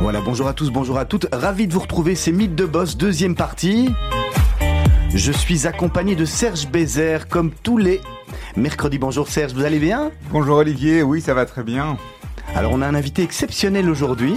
Voilà, bonjour à tous, bonjour à toutes. Ravi de vous retrouver, c'est Mythe de Boss, deuxième partie. Je suis accompagné de Serge Bézère, comme tous les mercredis. Bonjour Serge, vous allez bien? Bonjour Olivier, oui, ça va très bien. Alors on a un invité exceptionnel aujourd'hui.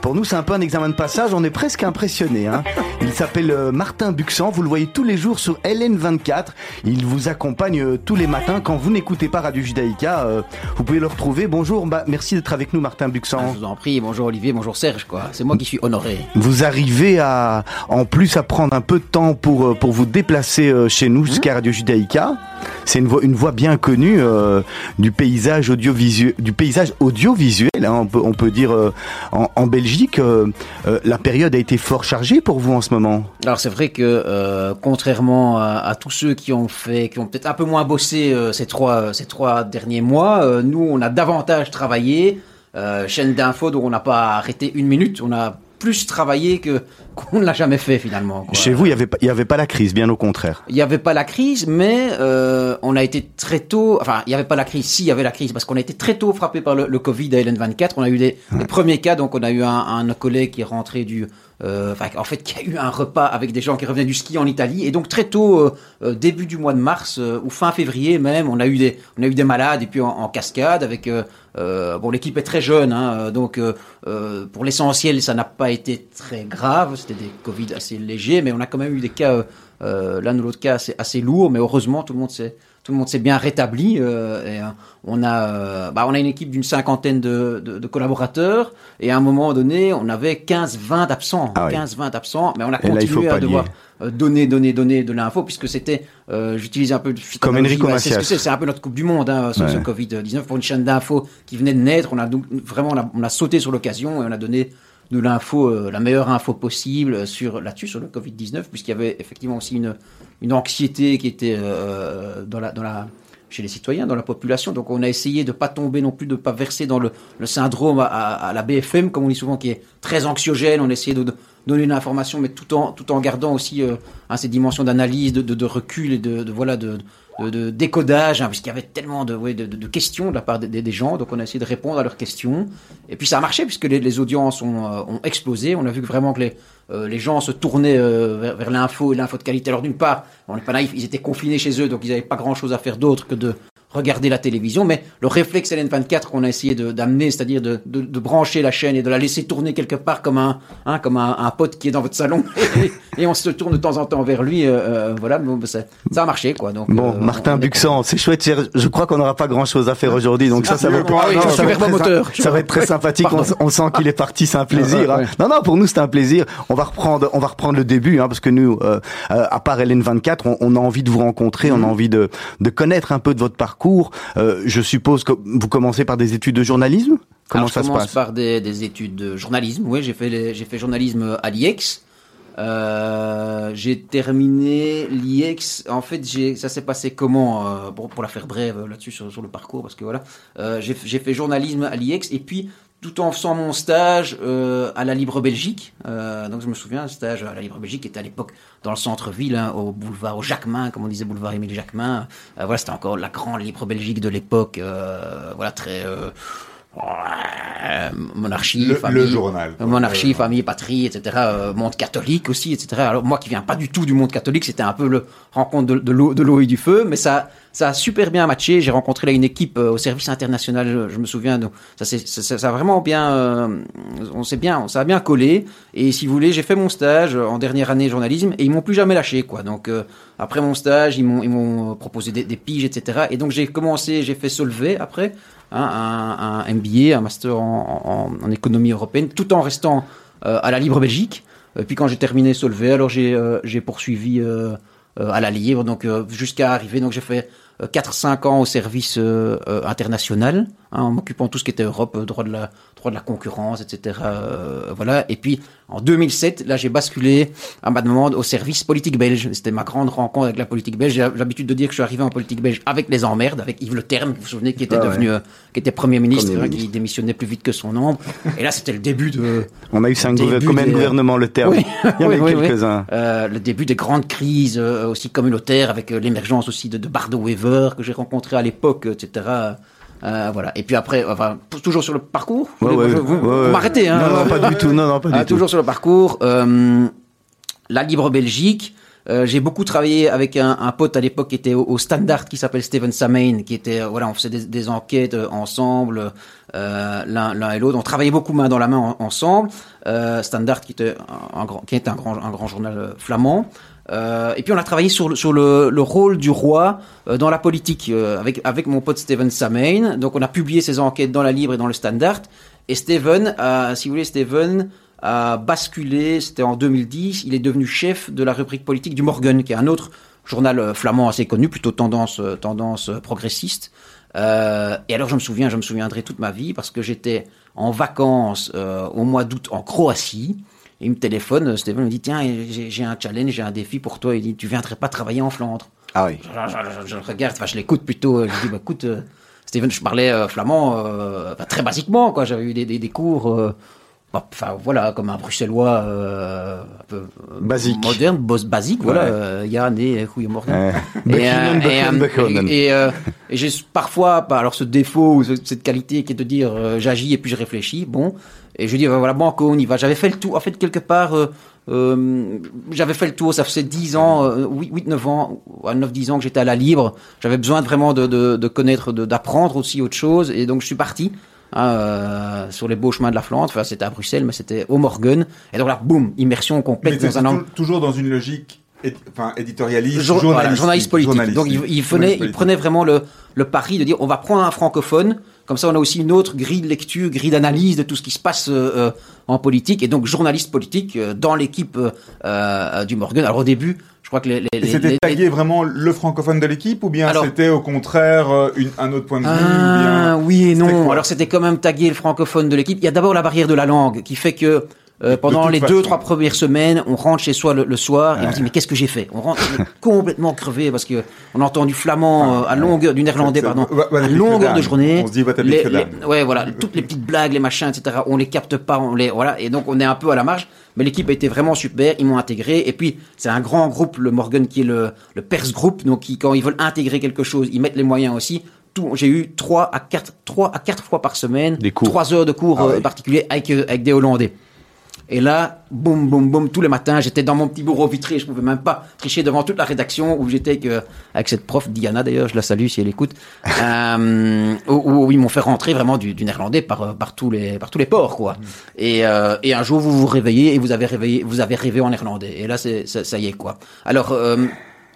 Pour nous, c'est un peu un examen de passage, on est presque impressionné. Hein. Il s'appelle euh, Martin Buxan, vous le voyez tous les jours sur LN24. Il vous accompagne euh, tous les matins quand vous n'écoutez pas Radio Judaïka. euh, vous pouvez le retrouver. Bonjour, bah, merci d'être avec nous Martin Ah, Buxan. je vous en prie, bonjour Olivier, bonjour Serge, quoi. C'est moi qui suis honoré. Vous arrivez à, en plus, à prendre un peu de temps pour, pour vous déplacer chez nous jusqu'à Radio Judaïka. C'est une voix, une voix bien connue euh, du paysage audiovisuel, du paysage audiovisuel. hein, on peut, on peut dire euh, en, en Belgique, euh, euh, la période a été fort chargée pour vous en ce moment. Alors c'est vrai que euh, contrairement à, tous ceux qui ont fait, qui ont peut-être un peu moins bossé euh, ces trois ces trois derniers mois, euh, nous on a davantage travaillé. Euh, chaîne d'info dont on n'a pas arrêté une minute, on a plus travaillé que qu'on ne l'a jamais fait finalement. quoi. Chez vous, il n'y avait, pas- il y avait pas la crise, bien au contraire. Il n'y avait pas la crise, mais euh, on a été très tôt. Enfin, il n'y avait pas la crise. Si, il y avait la crise parce qu'on a été très tôt frappé par le, le Covid à LN24. On a eu des, les premiers cas. Donc, on a eu un, un collègue qui est rentré du. Euh, en fait, qui a eu un repas avec des gens qui revenaient du ski en Italie. Et donc, très tôt, euh, euh, début du mois de mars euh, ou fin février même, on a eu des, on a eu des malades et puis en, cascade avec. euh, euh, bon, l'équipe est très jeune, hein, donc pour l'essentiel, ça n'a pas été très grave. C'était des Covid assez légers, mais on a quand même eu des cas, euh, l'un ou l'autre cas assez, assez lourds. Mais heureusement, tout le monde s'est tout le monde s'est bien rétabli. euh, et, euh, on a, euh, bah, on a une équipe d'une cinquantaine de, de, de collaborateurs. Et à un moment donné, on avait 15-20 absents, Ah oui. 15-20 absents. Mais on a Et là, continué à devoir euh, donner, donner, donner de l'info puisque c'était, euh, j'utilise un peu de Comme Enrico bah, c'est ce c'est, c'est un peu notre Coupe du Monde, hein, ce, ce Ouais. Covid-19 pour une chaîne d'info qui venait de naître. On a donc vraiment, on a, on a sauté sur l'occasion et on a donné de l'info, euh, la meilleure info possible sur là-dessus sur le Covid-19 puisqu'il y avait effectivement aussi une une anxiété qui était euh, dans la dans la chez les citoyens, dans la population. Donc on a essayé de pas tomber non plus, de pas verser dans le, le syndrome à, à- la BFM, comme on dit souvent, qui est très anxiogène. On a essayé de, de donner une information, mais tout en tout en gardant aussi euh, hein, ces dimensions d'analyse, de, de, de recul et de voilà de, de, décodage, hein, puisqu'il y avait tellement de, questions de la part des, gens. Donc on a essayé de répondre à leurs questions. Et puis ça a marché puisque les, audiences ont, euh, ont explosé. On a vu que vraiment que les euh, les gens se tournaient euh, vers, vers l'info et l'info de qualité. Alors d'une part, on n'est pas naïf, ils étaient confinés chez eux, donc ils n'avaient pas grand-chose à faire d'autre que de regarder la télévision. Mais le réflexe LN24 qu'on a essayé de- d'amener, c'est-à-dire de, de, de brancher la chaîne et de la laisser tourner quelque part comme un, hein, comme un, un pote qui est dans votre salon, et, et on se tourne de temps en temps vers lui. euh, euh, voilà, bon, bah, ça, ça a marché, quoi. Donc, Bon, euh, Martin Buxan, c'est chouette. Je crois qu'on n'aura pas grand-chose à faire aujourd'hui, donc ça, ça va. Ah oui, ça je va suis être très moteur. sym- Ça va être très sympathique. On, on sent qu'il est parti, c'est un plaisir. Ouais, hein. Non, non, pour nous c'est un plaisir. On va reprendre, on va reprendre le début, hein, parce que nous, euh, euh, à part LN24, on, on a envie de vous rencontrer, on a envie de, de connaître un peu de votre parcours. Euh, je suppose que vous commencez par des études de journalisme? Comment Alors, ça je se commence passe? par des, des études de journalisme. Oui, j'ai fait j'ai fait journalisme à l'IEX. Euh, j'ai terminé l'IEX. En fait, j'ai ça s'est passé comment euh, pour, pour la faire brève là-dessus sur, sur le parcours parce que voilà, j'ai j'ai fait journalisme à l'IEX et puis tout en faisant mon stage euh, à la Libre Belgique. Euh, donc je me souviens, un stage à la Libre Belgique était à l'époque dans le centre-ville, hein, au boulevard, au Jacquemin, comme on disait, boulevard Émile Jacquemin. Euh, voilà, c'était encore la grande Libre Belgique de l'époque. euh, voilà, très monarchie, Le, famille, le journal. monarchie, famille, patrie, etc. euh, monde catholique aussi, etc. Alors moi qui viens pas du tout du monde catholique, c'était un peu le rencontre de, l'eau, de l'eau et du feu, mais ça, ça a super bien matché. J'ai rencontré là une équipe euh, au service international, je, me souviens. Donc ça, c'est, ça, ça- ça a vraiment bien, euh, on s'est bien, ça a bien collé. Et si vous voulez, j'ai fait mon stage en dernière année de journalisme et ils m'ont plus jamais lâché, quoi. Donc euh, après mon stage, ils m'ont, ils m'ont proposé des, des piges, etc. Et donc j'ai commencé, j'ai fait Solvay après. Hein, un, un MBA, un master en, en- en économie européenne, tout en restant euh, à la Libre Belgique. Et puis quand j'ai terminé Solvay, alors j'ai euh, poursuivi euh, euh, à la Libre, donc euh, jusqu'à arriver. Donc j'ai fait euh, 4-5 ans au service euh, euh, international, hein, en m'occupant de tout ce qui était Europe, euh, droit de la droit de la concurrence, etc. euh, voilà. Et puis en 2007, là, j'ai basculé à ma demande au service politique belge. C'était ma grande rencontre avec la politique belge. J'ai l'habitude de dire que je suis arrivé en politique belge avec les emmerdes, avec Yves Le Terme, vous vous souvenez, qui était Ah ouais. devenu, euh, qui était premier ministre, Premier hein, qui démissionnait plus vite que son ombre. Et là, c'était le début de On a eu cinq combien de gouvernements le terme Oui. Il y en oui. quelques-uns. euh, le début des grandes crises euh, aussi communautaires avec euh, l'émergence aussi de, de Bardo Weaver que j'ai rencontré à l'époque, etc. Euh, voilà. Et puis après, enfin, toujours sur le parcours. Vous, Ouais, voulez- ouais, vous- vous- ouais, vous ouais. m'arrêtez, hein Non, non, pas du tout. Non, non, pas Ah, du tout. toujours sur le parcours. euh, la Libre Belgique. Euh, j'ai beaucoup travaillé avec un, un pote à l'époque qui était au, au Standard, qui s'appelle Steven Samain, qui était euh, voilà, on faisait des, des enquêtes euh, ensemble, euh, l'un et l'autre. On travaillait beaucoup main dans la main en- ensemble. Euh, Standard, qui était un, un grand, qui est un grand, un grand journal euh, flamand. Euh, et puis on a travaillé sur, le- rôle du roi euh, dans la politique euh, avec, avec mon pote Steven Samain. Donc on a publié ces enquêtes dans la Libre et dans le Standard. Et Steven, si vous voulez, Steven a basculé, c'était en 2010, il est devenu chef de la rubrique politique du Morgen, qui est un autre journal flamand assez connu, plutôt tendance, tendance progressiste. Et alors je me souviens, je me souviendrai toute ma vie, parce que j'étais en vacances au mois d'août en Croatie. Et il me téléphone, euh, Steven me dit, tiens, j'ai un challenge, j'ai un défi pour toi. Il dit, tu viendrais pas travailler en Flandre Ah oui. je, le regarde, enfin je l'écoute plutôt. Je lui dis, bah, écoute, euh, Steven, je parlais euh, flamand euh, enfin, très basiquement, quoi. J'avais eu des, des, des cours, euh, enfin voilà, comme un bruxellois euh, un peu euh, Basique. moderne, boss basique, voilà. Euh, Yann et. Euh, Et, euh, et, euh, et, euh, j'ai parfois, bah, alors ce défaut ou ce- cette qualité qui est de dire euh, j'agis et puis je réfléchis, bon, et je dis bah, voilà, banco, on y va. J'avais fait le tour, en fait, quelque part, euh, euh, j'avais fait le tour, ça faisait 10 ans, euh, 8, 9 ans, 9-10 ans que j'étais à la libre. J'avais besoin de, vraiment de, de, de connaître, de- d'apprendre aussi autre chose, et donc je suis parti. hein, euh, sur les beaux chemins de la Flandre, enfin c'était à Bruxelles, mais c'était au Morgen. Et donc là, boum, immersion complète dans un an. tou- toujours dans une logique éd- enfin, éditorialiste, Jour- journaliste, voilà, journaliste politique. Donc il, il, venait, prenait vraiment le, le pari de dire on va prendre un francophone, comme ça on a aussi une autre grille de lecture, grille d'analyse de tout ce qui se passe euh, euh, en politique, et donc journaliste politique euh, dans l'équipe euh, euh, du Morgan. Alors au début, je crois que les... les, c'était les- tagué vraiment le francophone de l'équipe ou bien Alors- c'était au contraire euh, une- un autre point de vue ou Ah, bien... oui et non. Alors c'était quand même tagué le francophone de l'équipe. Il y a d'abord la barrière de la langue qui fait que euh, pendant les façon. deux trois premières semaines, on rentre chez soi le, le soir et on se dit mais qu'est-ce que j'ai fait? On rentre on est complètement crevé parce que on entend du flamand euh, à longueur du néerlandais pardon wa- à longueur de journée. On se dit, va Les- les- ouais voilà toutes les petites blagues, les machins etc. On les capte pas, on les voilà et donc on est un peu à la marge. Mais l'équipe a été vraiment super, ils m'ont intégré et puis c'est un grand groupe le Morgan qui est le le Perse Group donc qui, quand ils veulent intégrer quelque chose, ils mettent les moyens aussi. Tout, j'ai eu trois à quatre, trois à quatre fois par semaine, Des cours. trois heures de cours Ah euh, oui. particuliers avec, euh, avec des Hollandais. Et là, boum, boum, boum, tous les matins, j'étais dans mon petit bureau vitré, je pouvais même pas tricher devant toute la rédaction où j'étais avec, euh, avec cette prof, Diana d'ailleurs, je la salue si elle écoute, euh, où, où ils m'ont fait rentrer vraiment du, du néerlandais par, euh, par, tous les, par tous les ports, quoi. Et, euh, et un jour, vous vous réveillez et vous avez réveillé, vous avez rêvé en néerlandais. Et là, c'est, ça, ça y est, quoi. Alors, euh,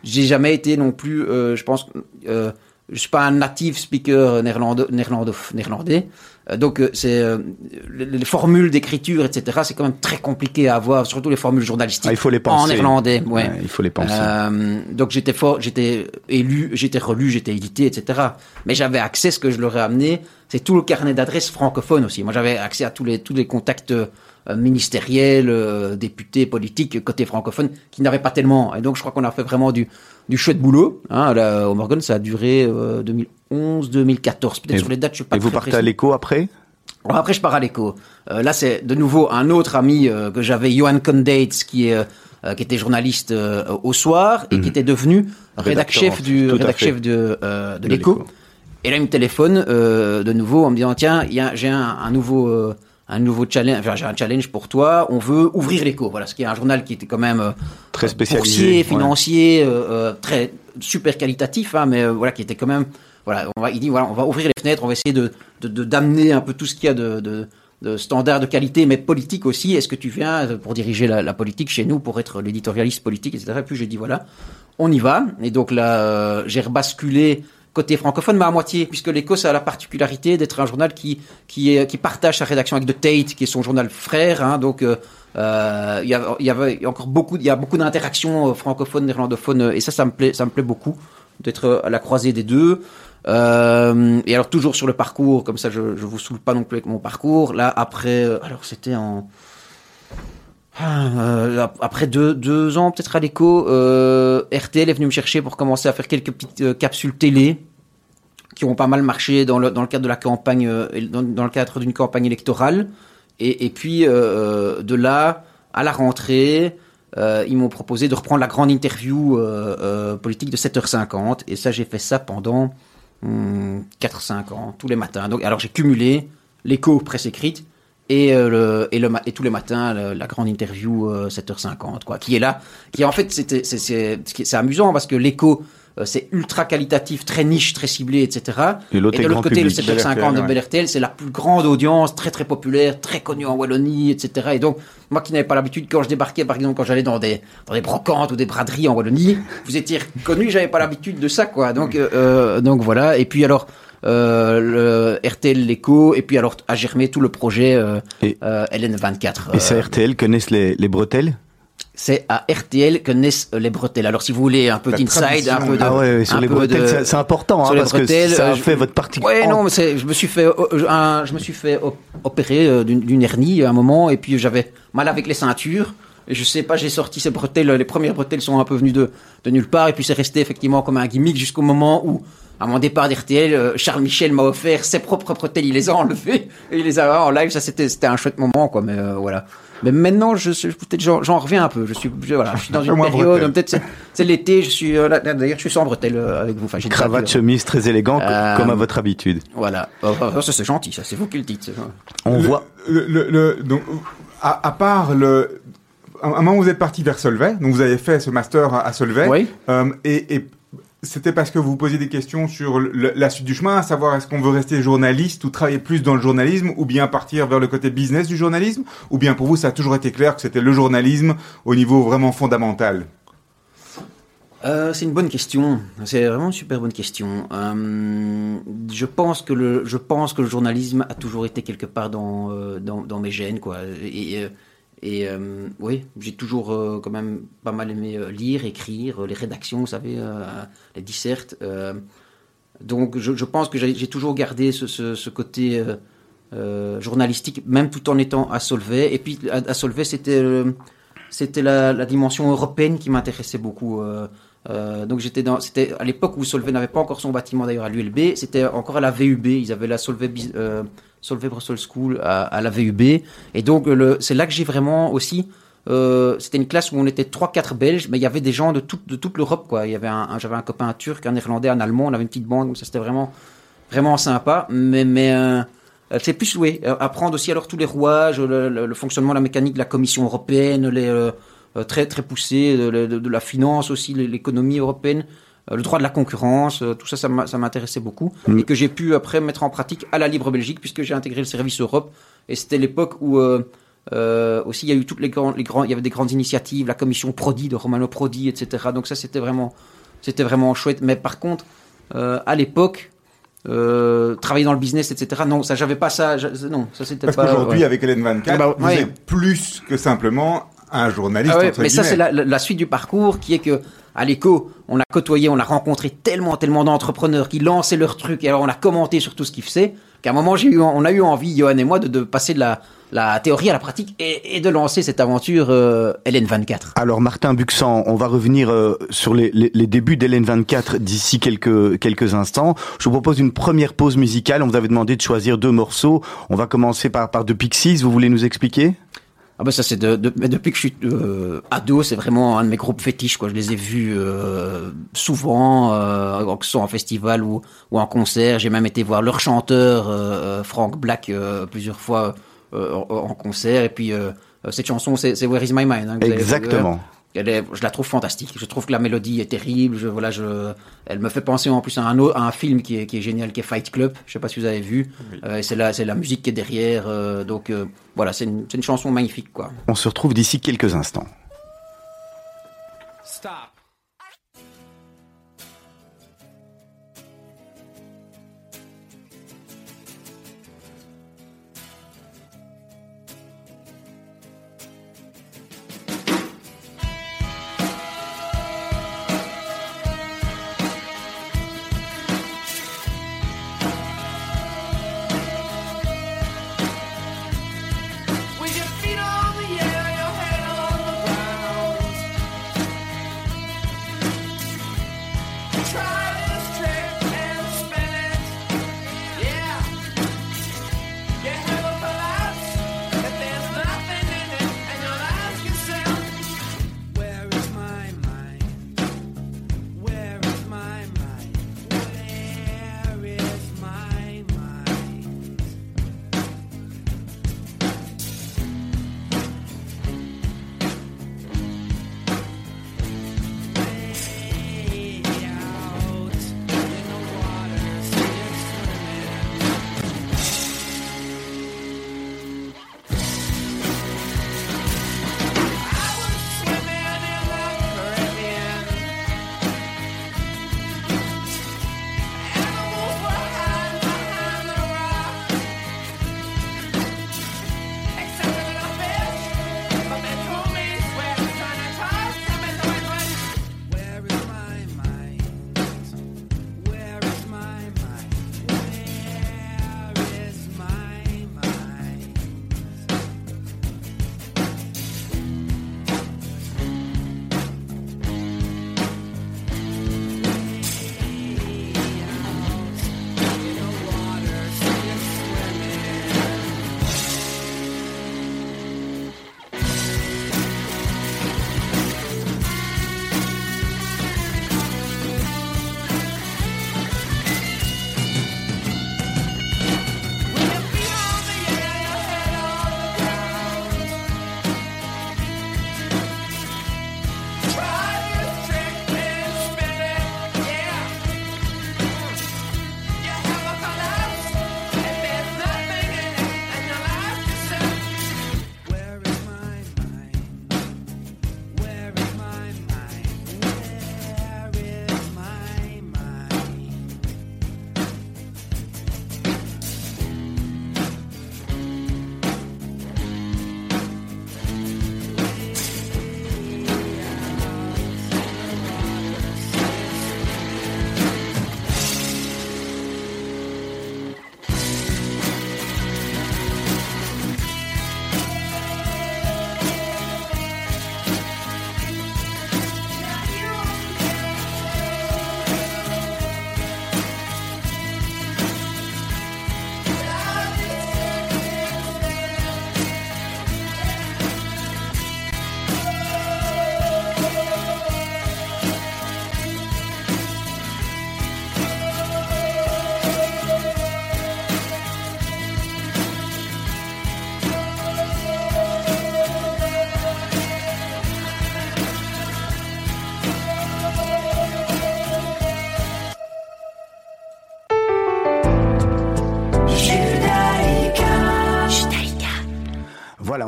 j'ai jamais été non plus, euh, je pense, euh, je suis pas un native speaker néerlandais, néerlandais, néerlandais. Euh, donc euh, c'est euh, les, les formules d'écriture, etc. C'est quand même très compliqué à avoir, surtout les formules journalistiques Ah, il faut les en penser. néerlandais. Ouais. Ouais, il faut les penser. Euh, donc j'étais fort, j'étais élu, j'étais relu, j'étais édité, etc. Mais j'avais accès, ce que je leur ai amené, c'est tout le carnet d'adresses francophone aussi. Moi j'avais accès à tous les tous les contacts euh, ministériels, euh, députés, politiques côté francophone qui n'avaient pas tellement. Et donc je crois qu'on a fait vraiment du du chouette boulot. Hein, là, au Morgan, ça a duré euh, 2011, 2014. Peut-être sur les dates, je suis pas Et vous partez à l'écho après? Après, je pars à l'écho. Euh, là, c'est de nouveau un autre ami euh, que j'avais, Johan Condates, qui est euh, qui était journaliste euh, au soir et qui était devenu rédac Rédacteur, chef du rédac chef de euh, de De l'écho. Et là, il me téléphone euh, de nouveau en me disant tiens, j'ai un, un nouveau euh, un nouveau challenge, enfin, j'ai un challenge pour toi. On veut ouvrir l'écho. Voilà, ce qui est un journal qui était quand même euh, Très spécialisé. boursier, ouais. financier, euh, euh, très super qualitatif, hein, mais euh, voilà, qui était quand même. Voilà, on va, il dit voilà, on va ouvrir les fenêtres, on va essayer de de- de- d'amener un peu tout ce qu'il y a de, de de standards de qualité, mais politique aussi. Est-ce que tu viens pour diriger la, la politique chez nous, pour être l'éditorialiste politique, etc. Et puis j'ai dit voilà, on y va. Et donc là, euh, j'ai rebasculé côté francophone, mais à moitié, puisque l'Écosse a la particularité d'être un journal qui qui, est, qui partage sa rédaction avec The Tate, qui est son journal frère. Hein, donc euh, euh, il y, a- y avait encore beaucoup, il y a beaucoup d'interactions euh, francophones, néerlandophones, et ça, ça me plaît, ça me plaît beaucoup d'être à la croisée des deux. Euh, et alors toujours sur le parcours, comme ça, je je vous saoule pas non plus avec mon parcours. Là, après, alors c'était en euh, après deux, ans peut-être à l'écho, euh, RTL est venu me chercher pour commencer à faire quelques petites euh, capsules télé qui ont pas mal marché dans le, cadre de la campagne, dans, le cadre d'une campagne électorale. Et, puis de là à la rentrée, ils m'ont proposé de reprendre la grande interview politique de 7h50. Et ça, j'ai fait ça pendant 4-5 ans, tous les matins. Donc, alors j'ai cumulé l'écho presse écrite et, euh, le, et, le, et tous les matins le- la grande interview euh, 7h50, quoi, qui est là. Qui en fait, c'était- c'est c'est- amusant parce que l'écho, euh, c'est ultra qualitatif, très niche, très ciblé, etc. Et Et de l'autre côté, le public. 7h50 de. Bel RTL, c'est la plus grande audience, très très populaire, très connue en Wallonie, etc. Et donc, moi qui n'avais pas l'habitude, quand je débarquais, par exemple, quand j'allais dans des, dans des brocantes ou des braderies en Wallonie, vous étiez reconnu, j'avais pas l'habitude de ça, quoi. Donc, euh, euh, donc voilà. Et puis alors, le RTL l'écho, et puis alors a germé tout le projet euh, Et- euh, LN24. Et ça, Euh, RTL connaissent les, les bretelles? C'est à RTL que naissent les bretelles. Alors si vous voulez un peu d'inside, un peu de, Ah ouais, ouais, sur un les peu bretelles, de- c'est- important, hein, sur les parce bretelles, que ça a euh, fait je- votre partie. Ouais, non, mais c'est, je me suis fait, euh, un- je me suis fait op- opérer euh, d'une, d'une hernie à un moment, et puis j'avais mal avec les ceintures. Et je sais pas, j'ai sorti ces bretelles. Les premières bretelles sont un peu venues de, de nulle part, et puis c'est resté effectivement comme un gimmick jusqu'au moment où, à mon départ d'RTL, euh, Charles Michel m'a offert ses propres bretelles. Il les a enlevées et il les a en live. Ça, c'était, c'était un chouette moment, quoi. Mais euh, voilà. Mais maintenant, je, peut-être j'en, j'en reviens un peu. Je suis, je, voilà, je suis dans une période. Peut-être c'est, c'est l'été. Je suis euh, là, d'ailleurs, je suis sans bretelles euh, avec vous. Enfin, j'ai Cravate, chemise, très élégant, co- Euh, comme à votre habitude. voilà. Oh, oh, ça c'est gentil, ça c'est vous qui le dites. On Le- voit. Le, le- le- donc, à, à part le. À un moment, vous êtes parti vers Solvay, donc vous avez fait ce master à, à Solvay. Oui. Euh, et et c'était parce que vous posiez des questions sur la suite du chemin, à savoir est-ce qu'on veut rester journaliste ou travailler plus dans le journalisme, ou bien partir vers le côté business du journalisme, ou bien pour vous, ça a toujours été clair que c'était le journalisme au niveau vraiment fondamental. Euh, c'est une bonne question. C'est vraiment une super bonne question. Euh, je pense que le, je pense que le journalisme a toujours été quelque part dans, euh, dans, mes gènes, quoi. Et euh, oui, j'ai toujours euh, quand même pas mal aimé euh, lire, écrire, les rédactions, vous savez, les dissertes. donc, je, pense que j'ai toujours gardé ce, côté journalistique, même tout en étant à Solvay. Et puis, à, Solvay, c'était c'était la, la dimension européenne qui m'intéressait beaucoup. donc j'étais dans, c'était à l'époque où Solvay n'avait pas encore son bâtiment d'ailleurs à l'ULB, c'était encore à la VUB. Ils avaient la Solvay, Solvay Brussels School à, la VUB, et donc c'est là que j'ai vraiment aussi. euh, c'était une classe où on était 3-4 Belges, mais il y avait des gens de toute, l'Europe, quoi. Il y avait j'avais un copain turc, un néerlandais, un allemand, on avait une petite bande, comme ça c'était vraiment, vraiment sympa. Mais, euh, c'est plus oui, euh, apprendre aussi alors tous les rouages, le, fonctionnement, la mécanique de la Commission européenne, très très poussé, de, la finance aussi, l'économie européenne, le droit de la concurrence, euh, tout ça, ça m'intéressait beaucoup Mm. et que j'ai pu après mettre en pratique à la Libre Belgique puisque j'ai intégré le service Europe et c'était l'époque où euh, euh, aussi il y a eu toutes les grands, les grands, il y avait des grandes initiatives, la Commission Prodi de Romano Prodi, etc. Donc ça c'était vraiment, c'était vraiment chouette. Mais par contre, euh, à l'époque. Euh, travailler dans le business, etc. Non, ça, j'avais pas ça. non, ça c'était Parce qu'aujourd'hui, ouais. avec Hélène 24, Ah bah, vous ouais. êtes plus que simplement un journaliste. Ah ouais, entre mais ça, c'est la suite du parcours qui est que, à l'écho, on a côtoyé, on a rencontré tellement, tellement d'entrepreneurs qui lançaient leurs trucs et alors on a commenté sur tout ce qu'ils faisaient qu'à un moment, on a eu envie, Johan et moi, de, passer de la, théorie à la pratique et, de lancer cette aventure euh, LN24. Alors Martin Buxan, on va revenir euh, sur les, débuts d'LN24 d'ici quelques quelques instants. Je vous propose une première pause musicale. On vous avait demandé de choisir deux morceaux. On va commencer par par The Pixies. Vous voulez nous expliquer? Ah bah ça c'est de, de- mais depuis que je suis euh, ado, c'est vraiment un de mes groupes fétiches quoi. Je les ai vus euh, souvent, euh, que ce soit en festival ou, ou en concert. J'ai même été voir leur chanteur euh, euh, Frank Black euh, plusieurs fois en, concert. Et puis cette chanson c'est Where Is My Mind. hein, avez- Exactement. Elle est- je la trouve fantastique. Je trouve que la mélodie est terrible. Je, voilà, je, elle me fait penser en plus à un, à un film qui est, qui est génial, qui est Fight Club. Je sais pas si vous avez vu. Euh, et c'est la, c'est la musique qui est derrière. euh, donc euh, voilà, c'est une, c'est une chanson magnifique, quoi. On se retrouve d'ici quelques instants.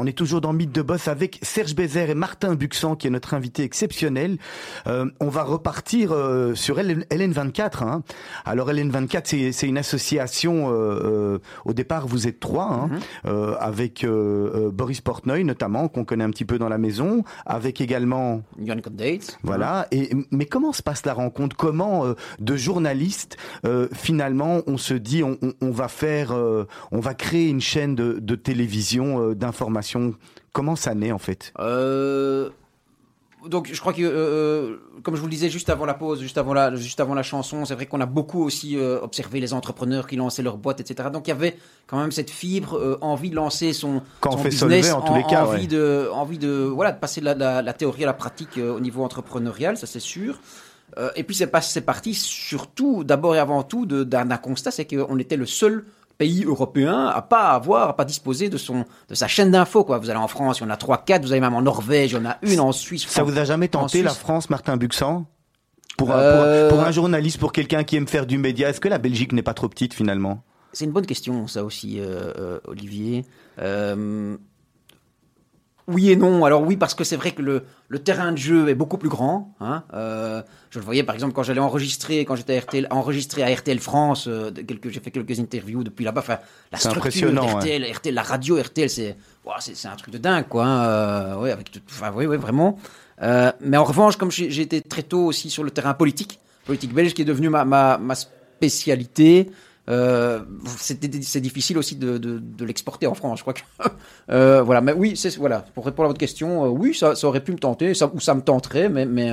On est toujours dans Mythe de Boss avec Serge Bézère et Martin Buxan, qui est notre invité exceptionnel. Euh, on va repartir euh, sur LN24. Hein. Alors LN24, c'est une association. Euh, au départ, vous êtes trois, hein, mhm. avec Boris Portnoy notamment, qu'on connaît un petit peu dans la maison, avec également. Johan Dates. Voilà. Et mais comment se passe la rencontre? Comment de journalistes finalement on se dit on, on, va faire, on va créer une chaîne de, de télévision d'information? Comment ça naît en fait? Euh, donc je crois que, euh, euh, comme je vous le disais juste avant la pause, juste avant la, juste avant la chanson, c'est vrai qu'on a beaucoup aussi observé les entrepreneurs qui lançaient leur boîte, etc. Donc il y avait quand même cette fibre, envie de lancer son, quand son on fait business, en tous les cas, envie de, envie de, voilà, de passer de la, la, théorie à la pratique au niveau entrepreneurial, ça c'est sûr. et puis c'est parti surtout, d'abord et avant tout, d'un constat, c'est qu'on était le seul pays européen à pas avoir, à pas disposer de son, de sa chaîne d'infos, quoi. Vous allez en France, il y en a trois, quatre, vous avez même en Norvège, il y en a une en Suisse. Ça vous a jamais tenté la France, Martin Buxan? Pour un, euh, pour, un, journaliste, pour quelqu'un qui aime faire du média, est-ce que la Belgique n'est pas trop petite finalement? C'est une bonne question, ça aussi, euh, euh, Olivier. Oui et non. Alors oui, parce que c'est vrai que le, le, terrain de jeu est beaucoup plus grand. Hein. Euh, je le voyais par exemple quand j'allais enregistrer, quand j'étais RTL, enregistré à RTL France, euh, j'ai fait quelques interviews depuis là-bas. Enfin, la structure RTL, RTL, la radio RTL, c'est, c'est, un truc de dingue, quoi. Hein. Euh, ouais, avec, enfin, oui, oui, vraiment. Euh, mais en revanche, comme j'ai été très tôt aussi sur le terrain politique, politique belge, qui est devenu ma, ma, ma spécialité. Euh, c'est difficile aussi de, l'exporter en France, je crois que. euh, voilà, mais oui, voilà. Pour répondre à votre question, euh, oui, ça, aurait pu me tenter, ou ça me tenterait, mais,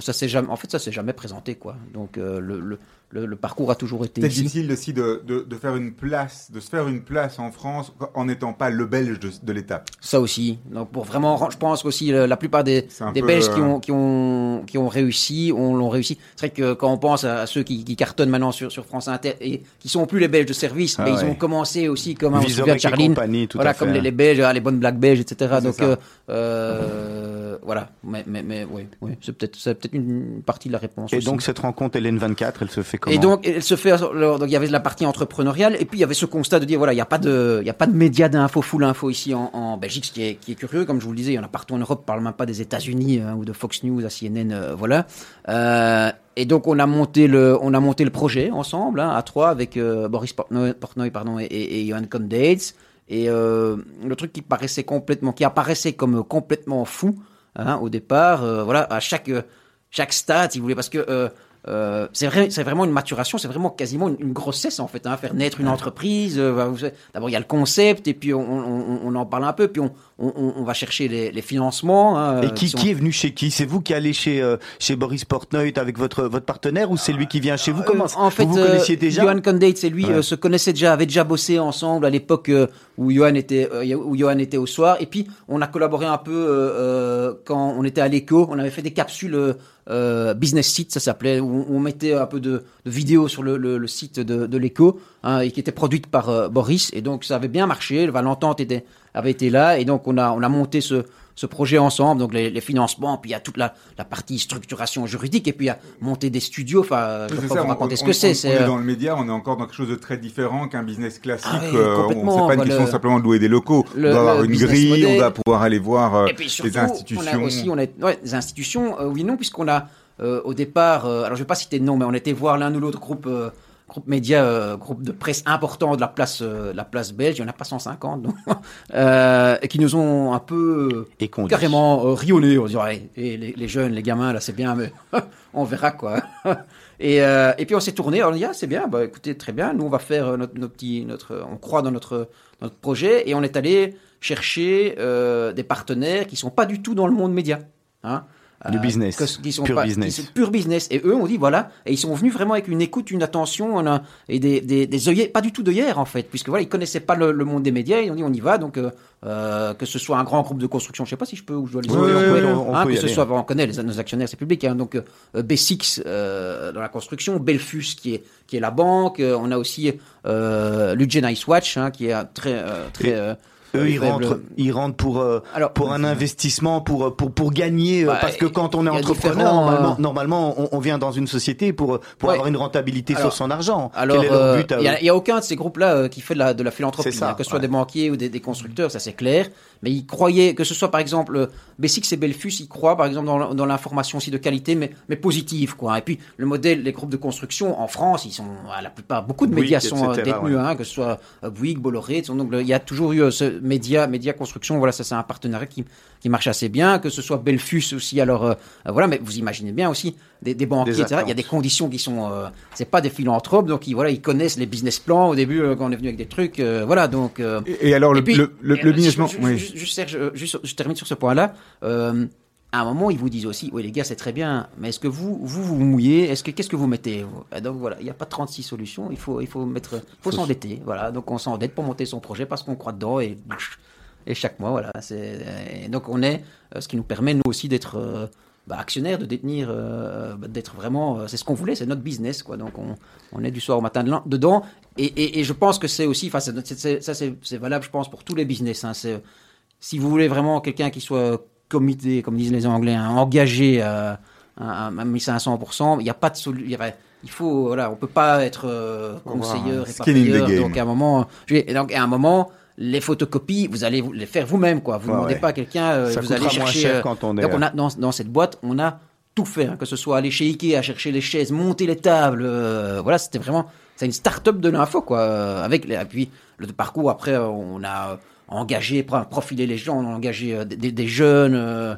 ça s'est jamais. En fait, ça s'est jamais présenté, quoi. Donc euh, le, le, le, parcours a toujours été. C'est difficile aussi de, de, de, faire une place, de se faire une place en France en n'étant pas le Belge de, de l'étape. Ça aussi. Donc pour vraiment, je pense aussi la plupart des, des Belges qui euh, ont qui ont qui ont réussi, on l'ont réussi. C'est vrai que quand on pense à, ceux qui, qui, cartonnent maintenant sur, sur France Inter et qui sont plus les Belges de service, ah mais ils ont commencé aussi comme un Charline, voilà, comme les, les, Belges, ah, les bonnes blagues belges, etc. Donc euh, euh, voilà. Mais mais mais oui, oui c'est peut-être peut-être une partie de la réponse. Et donc cette rencontre Hélène 24, elle se fait et donc, elle se fait, donc il y avait la partie entrepreneuriale, et puis il y avait ce constat de dire, voilà, il n'y a pas de, il y a pas de médias d'info, full info ici en, en Belgique, ce qui est, qui est curieux, comme je vous le disais, il y en a partout en Europe, parle même pas des États-Unis, hein, ou de Fox News à CNN, euh, voilà. Euh, et donc on a monté le, on a monté le projet ensemble, hein, à trois, avec euh, Boris Portnoy, Portnoy, pardon, et, et, et Johan Condates. Et euh, le truc qui paraissait complètement, qui apparaissait comme complètement fou hein, au départ, euh, voilà, à chaque chaque stade, si vous voulez, parce que euh, c'est vrai, c'est vraiment une maturation, c'est vraiment quasiment une, grossesse en fait, hein, faire naître une entreprise. Euh, D'abord il y a le concept et puis on, on, on, en parle un peu, puis on, on va chercher les, les financements. Hein, et qui, qui, est venu chez qui? C'est vous qui allez chez euh, chez Boris Portnoy avec votre votre partenaire ou c'est lui qui vient chez vous? Comment En fait, vous, vous connaissiez déjà? Johan Condate, c'est lui se connaissait déjà, avait déjà bossé ensemble à l'époque où Johan était où Johan était au soir. Et puis on a collaboré un peu quand on était à l'écho. On avait fait des capsules euh, business site, ça s'appelait, on mettait un peu de, de vidéos sur le, site de, de l'écho, hein, et qui était produite par euh, Boris, et donc ça avait bien marché, l'entente était, avait été là, et donc on a monté ce, ce projet ensemble, donc les, les, financements, puis il y a toute la, la, partie structuration juridique, et puis il y a monter des studios. Enfin, je vais pas vous raconter ce que c'est. On, est euh, dans le média, on est encore dans quelque chose de très différent qu'un business classique. Ah euh, on sait pas une question simplement de louer des locaux. on doit avoir une grille, on doit pouvoir aller voir euh, les institutions. On a aussi, on a, ouais, des institutions, oui non, puisqu'on a au départ, alors je vais pas citer de nom, mais on était voir l'un ou l'autre groupe groupe média, euh, groupe de presse important de la place, euh, la place belge, il n'y en a pas 150, donc, euh, et qui nous ont un peu et carrément rionné. On dirait, et les, les, jeunes, les gamins, là, c'est bien, mais on verra quoi. et, et puis on s'est tourné, on a dit, ah, c'est bien, bah, écoutez, très bien, nous on va faire notre, notre, on croit dans notre, notre projet, et on est allé chercher des partenaires qui sont pas du tout dans le monde média. Hein. Du business. qui sont pur business. pur business. Et eux, on dit voilà. Et ils sont venus vraiment avec une écoute, une attention, et des, des, des œillets, pas du tout d'œillères en fait, puisque voilà, ils connaissaient pas le, le, monde des médias. Ils ont dit on y va. Donc, euh, euh, que ce soit un grand groupe de construction, je sais pas si je peux ou je dois les oui, on, hein, Que ce soit, on connaît les, nos actionnaires, c'est public. Hein, donc, euh, B6 euh, dans la construction, Belfus qui est qui est la banque. Euh, on a aussi euh, Ludgen Icewatch, hein, qui est très très. Eux, ils rentrent, ils rentrent pour euh, Alors, pour un investissement, pour euh, pour pour gagner, euh, Bah, parce que quand on est entrepreneur, normalement, euh, normalement, on, on vient dans une société pour pour Ouais. avoir une rentabilité Alors- sur son argent. Alors, Quel est leur euh, but à il y, a- il y a aucun de ces groupes-là euh, qui fait de la, de la philanthropie, ça, hein, que ce soit ouais. des banquiers ou des, des constructeurs, ça c'est clair. Mais ils croyaient que ce soit par exemple Bessix et Belfus, ils croient par exemple dans, l'information aussi de qualité, mais, mais positive quoi. Et puis le modèle, les groupes de construction en France, ils sont à la plupart, beaucoup de Bouygues, médias sont etc., détenus, ouais. hein, que ce soit euh, Bouygues, Bolloré. Donc il y a toujours eu euh, ce média, média construction. Voilà, ça c'est un partenariat qui, qui marche assez bien. Que ce soit Belfus aussi. Alors euh, voilà, mais vous imaginez bien aussi des, des banquiers, Des etc. Il y a des conditions qui sont, euh, c'est pas des philanthropes, donc ils voilà, ils connaissent les business plans au début euh, quand on est venu avec des trucs, euh, voilà donc. euh, Et, et alors, le, puis, le, le, le si business plan, oui. juste, juste, je termine sur ce point-là. À un moment, ils vous disent aussi, oui les gars, c'est très bien, mais est-ce que vous, vous vous mouillez Est-ce que qu'est-ce que vous mettez Et Donc voilà, il n'y a pas 36 solutions. Il faut, il faut mettre, faut s'endetter. Voilà, donc on s'endette pour monter son projet parce qu'on croit dedans et et chaque mois, voilà. Donc on est, ce qui nous permet nous aussi d'être bah, actionnaire, de détenir, euh, bah, d'être vraiment, euh, c'est ce qu'on voulait, c'est notre business, quoi. Donc on, on est du soir au matin de dedans. Et, et, et je pense que c'est aussi, enfin, ça c'est valable, je pense, pour tous les business. Hein. Si vous voulez vraiment quelqu'un qui soit comité, comme disent les Anglais, hein, engagé à, à, à 1500%, il n'y a pas de solution. Il faut, voilà, on peut pas être euh, un et. Donc à un moment, je vais- et donc à un moment, les photocopies, vous allez les faire vous-même, quoi. Vous ne Ouais, demandez ouais. pas à quelqu'un, euh, vous allez chercher. cher euh, quand on est. donc on a dans, dans cette boîte, on a tout fait, hein, que ce soit aller chez Ikea, chercher les chaises, monter les tables. euh, voilà, c'était vraiment, c'est une start-up de l'info, quoi. euh, avec les, et puis le parcours après, euh, on a euh, engagé, pro- profilé les gens, engagé euh, des, des jeunes. euh,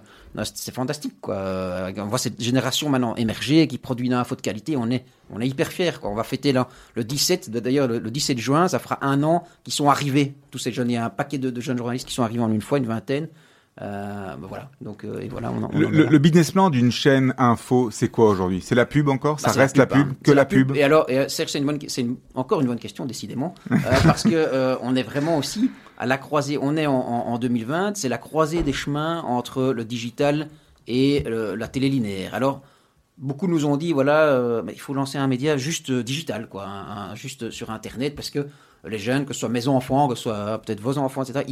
c'est fantastique, quoi. Euh, On voit cette génération maintenant émerger qui produit une info de qualité. On est, on est hyper fiers, quoi. On va fêter là, le 17, de- d'ailleurs le, le 17 juin, ça fera un an qu'ils sont arrivés. Tous ces jeunes, il y a un paquet de, de jeunes journalistes qui sont arrivés en une fois, une vingtaine. Euh, ben voilà. Donc euh, et voilà, on, en- on Le, business plan d'une chaîne info, c'est quoi aujourd'hui? C'est la pub encore? Ça Bah, c'est reste la pub, hein. Que la pub, Et alors, c'est une bonne, c'est encore une bonne question, décidément, euh, parce que on est vraiment aussi à la croisée. On est en, en- en 2020, c'est la croisée des chemins entre le digital et la télé linéaire. Alors, beaucoup nous ont dit, voilà, euh, il faut lancer un média juste digital, quoi, juste sur Internet, parce que les jeunes, que ce soit mes enfants, que ce soit euh, peut-être vos enfants, etc.,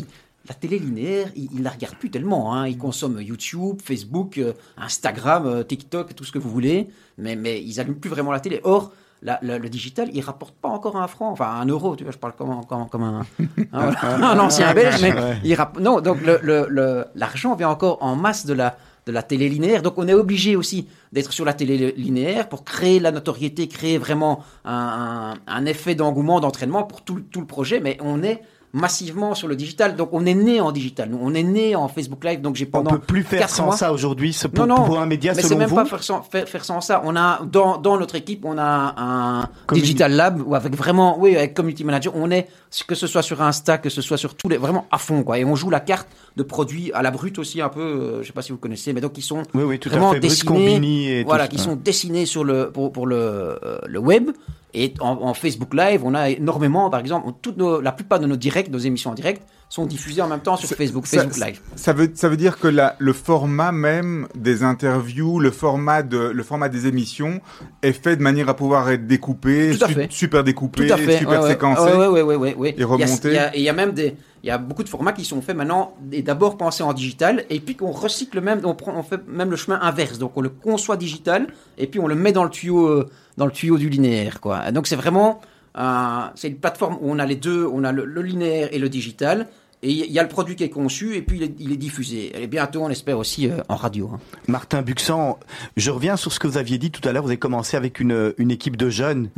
la télé linéaire, ils, ils la regardent plus tellement. Hein. Ils consomment YouTube, Facebook, euh, Instagram, TikTok, tout ce que vous voulez, mais, mais ils allument plus vraiment la télé. Or, la- la- le digital, il rapporte pas encore un franc, enfin un euro, tu vois, je parle comme, un- comme, comme un, un, un ancien belge, mais Ouais. il rapp- non, donc le- le- le- l'argent vient encore en masse de la, de la télé linéaire, donc on est obligé aussi d'être sur la télé linéaire pour créer la notoriété, créer vraiment un, effet d'engouement, d'entraînement pour tout le projet, mais on est massivement sur le digital, donc on est né en digital, nous, on est né en Facebook Live, donc j'ai On pendant peut plus faire sans mois- ça aujourd'hui. ce- Pour, non, non, pour un média, mais c'est selon même vous pas faire sans, faire, faire sans ça. On a dans, dans notre équipe, on a un Community. digital lab ou avec vraiment, oui, avec community manager, on est que ce soit sur Insta, que ce soit sur tous les, vraiment à fond quoi. Et on joue la carte de produits à la brute aussi un peu. euh, je sais pas si vous connaissez, mais donc ils sont Oui, oui, tout vraiment à fait. Dessinés, et tout voilà, qui sont dessinés sur le pour, pour le euh, le web. Et en, en Facebook Live, on a énormément, par exemple, toutes nos, la plupart de nos directs, nos émissions en direct, sont diffusées en même temps sur Facebook, ça- Facebook Live. Ça veut, ça veut dire que la, le format même des interviews, le format, de, le format des émissions est fait de manière à pouvoir être découpé, su- super découpé, Tout à fait. super ouais, séquencé. Ouais, ouais, et remonter. Il y a- y même des, il y a beaucoup de formats qui sont faits maintenant et d'abord pensés en digital et puis qu'on recycle même, on prend, on fait même le chemin inverse. Donc on le conçoit digital et puis on le met dans le tuyau, euh, dans le tuyau du linéaire, quoi. Donc c'est vraiment, c'est une plateforme où on a les deux, on a le, le linéaire et le digital. Et il y a le produit qui est conçu et puis il est, il est diffusé. Et bientôt, on espère aussi euh, en radio. hein. Martin Buxan, je reviens sur ce que vous aviez dit tout à l'heure. Vous avez commencé avec une, une équipe de jeunes.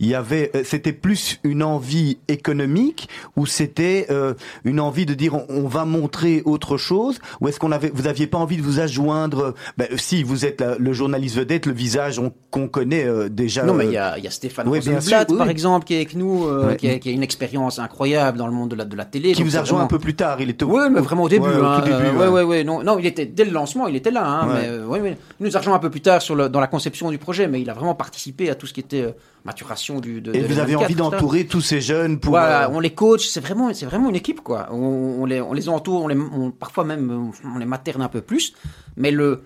Il y avait, euh, c'était plus une envie économique ou c'était euh, une envie de dire on, on va montrer autre chose? Ou est-ce qu'on avait, vous aviez pas envie de vous adjoindre ben, Si vous êtes la- le journaliste vedette, le visage on- qu'on connaît euh, déjà. Non, mais il y a, y a Stéphane oui, oui, par exemple, qui est avec nous, qui, a, qui a une expérience incroyable dans le monde de la, de la télé. qui vous a rejoint un peu plus tard. Il était au- Oui, mais vraiment au début. Ouais, au hein, tout début, euh, ouais. ouais, non, non, il était dès le lancement, il était là. Hein, Ouais. mais, euh, ouais. Il nous a rejoint un peu plus tard sur le, dans la conception du projet, mais il a vraiment participé à tout ce qui était euh, maturation du. De, Et de vous avez l'M24, envie d'entourer tous ces jeunes pour. Voilà, euh, on les coach, c'est vraiment, c'est vraiment une équipe quoi. On, on les, on les entoure, on les, on- parfois même, on les materne un peu plus, mais le,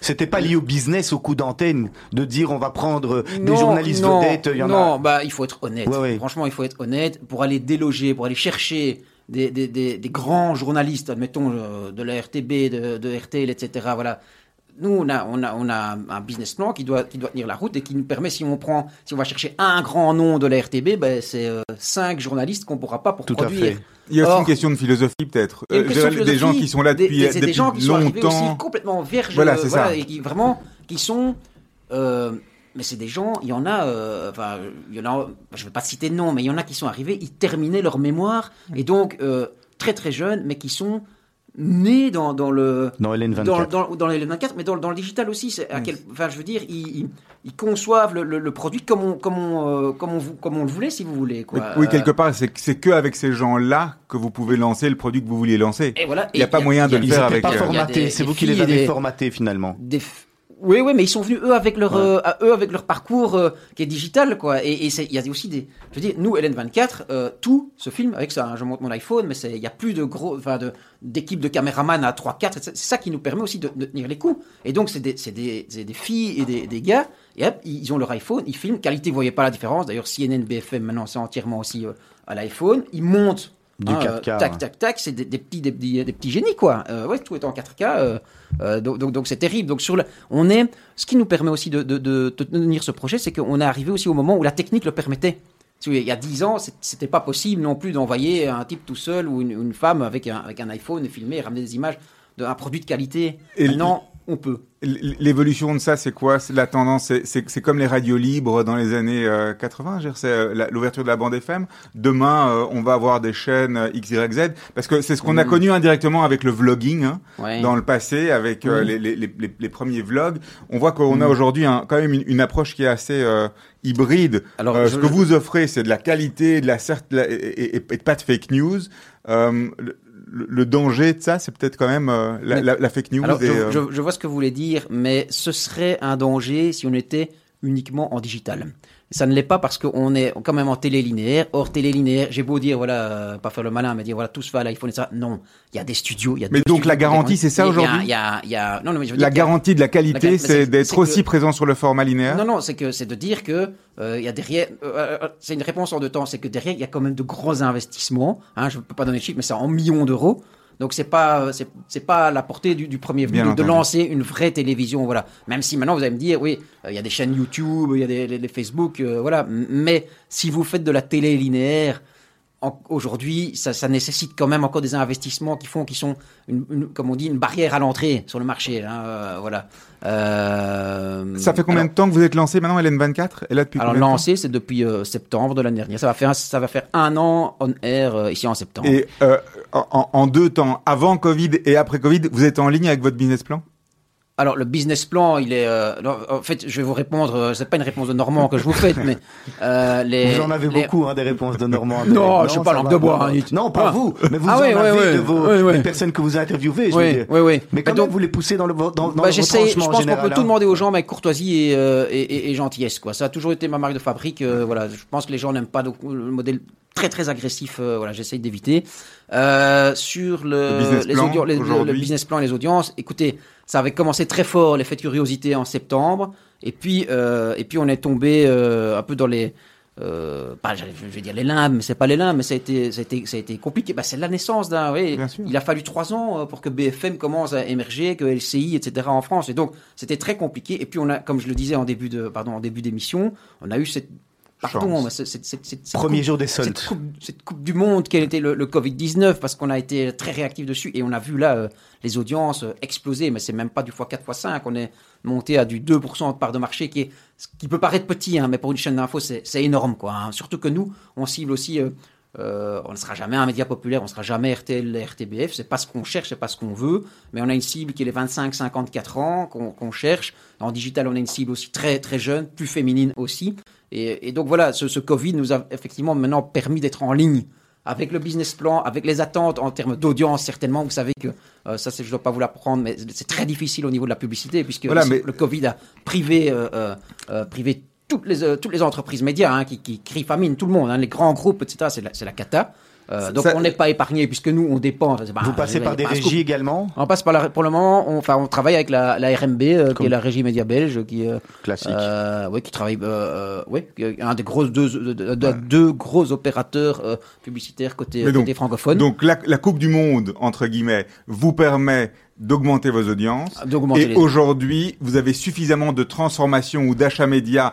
C'était pas lié au business, au coup d'antenne, de dire on va prendre des Non, journalistes non, vedettes. Il y en non, a. bah il faut être honnête. Ouais, ouais. Franchement, il faut être honnête pour aller déloger, pour aller chercher des, des, des, des grands journalistes, admettons, euh, de la RTB, de, de RTL, etc. Voilà. Nous, on a, on, a, on a un business plan qui doit, qui doit tenir la route et qui nous permet, si on prend, si on va chercher un grand nom de la RTB, ben, c'est euh, cinq journalistes qu'on pourra pas pour Tout à produire. fait. Il y a aussi Or, une question de philosophie peut-être. Euh, de des gens qui sont là des- depuis, des, depuis gens qui sont aussi complètement vierges, Voilà, euh, c'est ça. et qui vraiment, qui sont, euh, mais c'est des gens, il y en a, euh, enfin, il y en a, je vais pas citer de nom, mais il y en a qui sont arrivés, ils terminaient leur mémoire, et donc euh, très très jeunes, mais qui sont nés dans, dans le Dans Hélène dans, 24. dans, dans les 24, mais dans, dans le digital aussi. C'est à quel, enfin, je veux dire, ils, conçoivent le, le, le produit comme on, comme, on, euh, comme, on, comme on le voulait, si vous voulez. Quoi. Oui, oui, quelque part, c'est c'est que avec ces gens-là que vous pouvez lancer le produit que vous vouliez lancer. Et voilà. Il y a Et pas moyen de y a- le faire avec, pas c'est vous qui les avez des- formatés finalement. des oui, oui, mais ils sont venus eux avec leur, euh, à- eux avec leur parcours euh, qui est digital, quoi. Et il y a aussi des, je veux dire, nous LN24, euh, tout se filme avec ça. hein. Je montre mon iPhone, mais il y a plus de gros, enfin de d'équipe de caméramans à 3, 4 C'est ça qui nous permet aussi de, de tenir les coups. Et donc c'est des, des, des filles et des, des gars. Et hop, ils ont leur iPhone, ils filment. Qualité, vous voyez pas la différence. D'ailleurs, CNN, BFM, maintenant c'est entièrement aussi euh, à l'iPhone. Ils montent. Du hein, 4K, tac, tac, tac, c'est des, des petits, des, petits, des petits génies, quoi. Euh, ouais, tout est en 4K. euh, euh, donc, donc, donc c'est terrible. Donc, sur le, on est, ce qui nous permet aussi de, de, tenir ce projet, c'est qu'on est arrivé aussi au moment où la technique le permettait. Il y a 10 ans, c'était pas possible non plus d'envoyer un type tout seul ou une, une femme avec un, avec un iPhone et filmer et ramener des images d'un produit de qualité. Et Maintenant, on peut. L'évolution de ça, c'est quoi? C'est la tendance, c'est- comme les radios libres dans les années euh, 80, je veux dire, c'est euh, l'ouverture de la bande FM. Demain, euh, on va avoir des chaînes euh, XYZ, parce que c'est ce qu'on a Mhm. connu indirectement avec le vlogging hein, Ouais. dans le passé, avec euh, Mhm. les, les, les, premiers vlogs. On voit qu'on a Mhm. aujourd'hui quand même une, une approche qui est assez hybride. Alors, Euh, je- ce que vous offrez, c'est de la qualité, de la cert- et, et- et pas de fake news. Le, le- le danger de ça, c'est peut-être quand même euh, la, Mais- la- la fake news. Alors, et, je, euh, je- je vois ce que vous voulez dire, mais ce serait un danger si on était uniquement en digital. Ça ne l'est pas parce qu'on est quand même en télé linéaire. Or, télé linéaire, j'ai beau dire, voilà, euh, pas faire le malin, mais dire, voilà, tout se fait à l'iPhone et ça. Non, il y a des studios. il Y a Mais donc, la garantie, c'est ça aujourd'hui Il y a, il y a- non, non, mais je veux La dire garantie de la qualité, c'est d'être aussi que- présent sur le format linéaire. Non, non, c'est que c'est de dire que euh, il y a derrière, euh, euh, c'est une réponse en deux temps, c'est que derrière il y a quand même de gros investissements. Hein, je ne peux pas donner de chiffres, mais c'est en millions d'euros. Donc c'est pas euh, c'est c'est pas à la portée du, du premier venu de, lancer une vraie télévision, voilà. Même si maintenant vous allez me dire, oui, euh, il y a des chaînes YouTube, il y a des les- les Facebook, euh, voilà. Mais si vous faites de la télé linéaire, aujourd'hui, ça, ça nécessite quand même encore des investissements qui font, qui sont, une, une- comme on dit, une barrière à l'entrée sur le marché. hein, euh, voilà. Euh, Ça fait combien alors- de temps que vous êtes lancé maintenant, Hélène 24 Elle est là depuis alors lancé, c'est depuis euh, septembre de l'année dernière. Ça va faire ça va faire un an on air euh, ici en septembre. Et euh, en, en deux temps, avant Covid et après Covid, vous êtes en ligne avec votre business plan? Alors le business plan, il est. euh, en fait, je vais vous répondre. euh, c'est pas une réponse de Normand que je vous fais, mais euh, les. Vous en avez les- beaucoup, hein, des réponses de Normand. Non, je suis pas langue de bois, non, hein. Non, pas Ah. vous, mais vous Ah en ouais, avez ouais. de vos ouais. des personnes que vous interviewez, je veux Oui, dire. oui, oui. Mais quand donc, même, vous les poussez dans le dans, dans bah, j'essaie. Je pense qu'on peut tout hein. demander aux gens, mais avec courtoisie et, euh, et, et- et gentillesse. Quoi. Ça a toujours été ma marque de fabrique. euh, voilà, je pense que les gens n'aiment pas donc, le modèle très très agressif. euh, voilà, j'essaye d'éviter. Euh, sur le, Le business les plan, les- le- business plan, les audiences. Écoutez, ça avait commencé très fort, l'effet de curiosité en septembre, et puis euh, et puis on est tombé euh, un peu dans les euh, pas, je je vais dire les limbes, mais c'est pas les limbes, mais ça a été, ça a été, ça a été compliqué. Bah, c'est la naissance d'un. oui. Il a fallu trois ans euh, pour que BFM commence à émerger, que LCI, etc. en France. Et donc, c'était très compliqué. Et puis, on a, comme je le disais en début de, pardon, en début d'émission, on a eu cette hein, cette- Premier coupe- jour des soldes. cette coupe, cette coupe du monde quel était le, le Covid-19 parce qu'on a été très réactif dessus et on a vu là euh, les audiences euh, exploser mais c'est même pas du x4 x5 on est monté à du 2% de part de marché qui est ce qui peut paraître petit hein, mais pour une chaîne d'info c'est énorme quoi hein. surtout que nous on cible aussi euh, euh, on ne sera jamais un média populaire, on ne sera jamais RTL, RTBF, c'est pas ce qu'on cherche, c'est pas ce qu'on veut, mais on a une cible qui est les 25-54 ans qu'on qu'on cherche. En digital, on a une cible aussi très très jeune, plus féminine aussi. Et, et donc voilà, ce, ce Covid nous a effectivement maintenant permis d'être en ligne avec le business plan, avec les attentes en termes d'audience certainement. Vous savez que euh, ça, je ne dois pas vous l'apprendre, mais c'est très difficile au niveau de la publicité puisque Voilà, ici, mais- le Covid a privé, euh, euh, privé toutes les, toutes les entreprises médias hein, qui, qui crient famine, tout le monde, hein, les grands groupes, etc. C'est la, c'est la cata. Euh, donc Ça- on n'est pas épargné puisque nous on dépend. Vous passez par des régies également? On passe par la, pour le moment, on, enfin, on travaille avec la, la RMB, euh, qui est la régie média belge, qui, euh, Classique. euh, ouais, qui travaille, ouais, un des gros deux, de- de- de- deux gros opérateurs euh, publicitaires côté, Mais donc- côté francophone. Donc la, la Coupe du Monde, entre guillemets, vous permet d'augmenter vos audiences. D'augmenter Et aujourd'hui, vous avez suffisamment de transformation ou d'achat média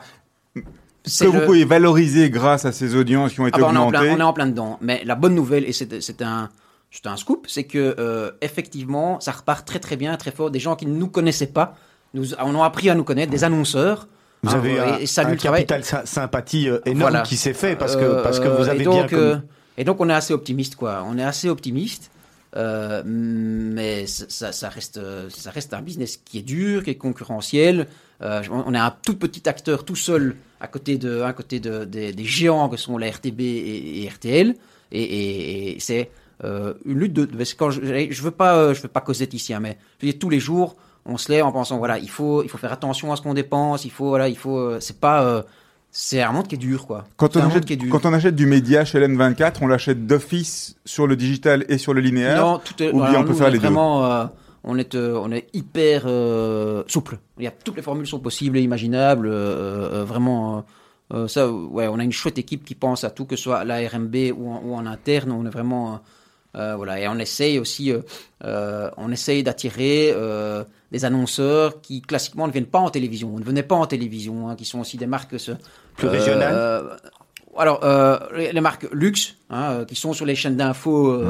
que vous pouvez valoriser grâce à ces audiences qui ont été Ah bah, on, est en augmentées. plein, on est en plein dedans. Mais la bonne nouvelle, et c'est un, c'est un scoop, c'est que euh, effectivement, ça repart très très bien, très fort. Des gens qui ne nous connaissaient pas, nous on a appris à nous connaître, des annonceurs. Vous hein, avez et- un, et un capital sy- sympathie euh, énorme Voilà. qui s'est fait parce que, Euh, parce que vous et avez donc, bien... comme- euh, et donc on est assez optimiste, quoi. On est assez optimiste. euh, mais ça, ça- reste, ça reste un business qui est dur, qui est concurrentiel. Euh, on est un tout petit acteur tout seul à côté de, à côté de, des, des géants que sont la RTB et, et RTL. Et, et- et c'est euh, une lutte de. Quand je, je veux pas, euh, je veux pas causer ici, hein, mais je tous les jours, on se lève en pensant voilà, il faut, il faut faire attention à ce qu'on dépense. Il faut, voilà, il faut. euh, c'est pas. c'est un monde qui est dur, quoi. Quand on, achète, qui est dur. quand on achète du média chez LN24, on l'achète d'office sur le digital et sur le linéaire. Non, tout est, ou bien alors on peut nous, faire les deux? vraiment, euh, on est, euh, on est hyper euh, souple. Il y a toutes les formules sont possibles et imaginables. euh, vraiment, euh, ça, ouais, on a une chouette équipe qui pense à tout, que ce soit à la RMB ou en, ou en interne. On est vraiment, voilà, et on essaye aussi, on essaye d'attirer des annonceurs qui classiquement ne viennent pas en télévision, ne venaient pas en télévision, hein, qui sont aussi des marques Plus régionales alors, les, marques luxe, hein, qui sont sur les chaînes d'infos,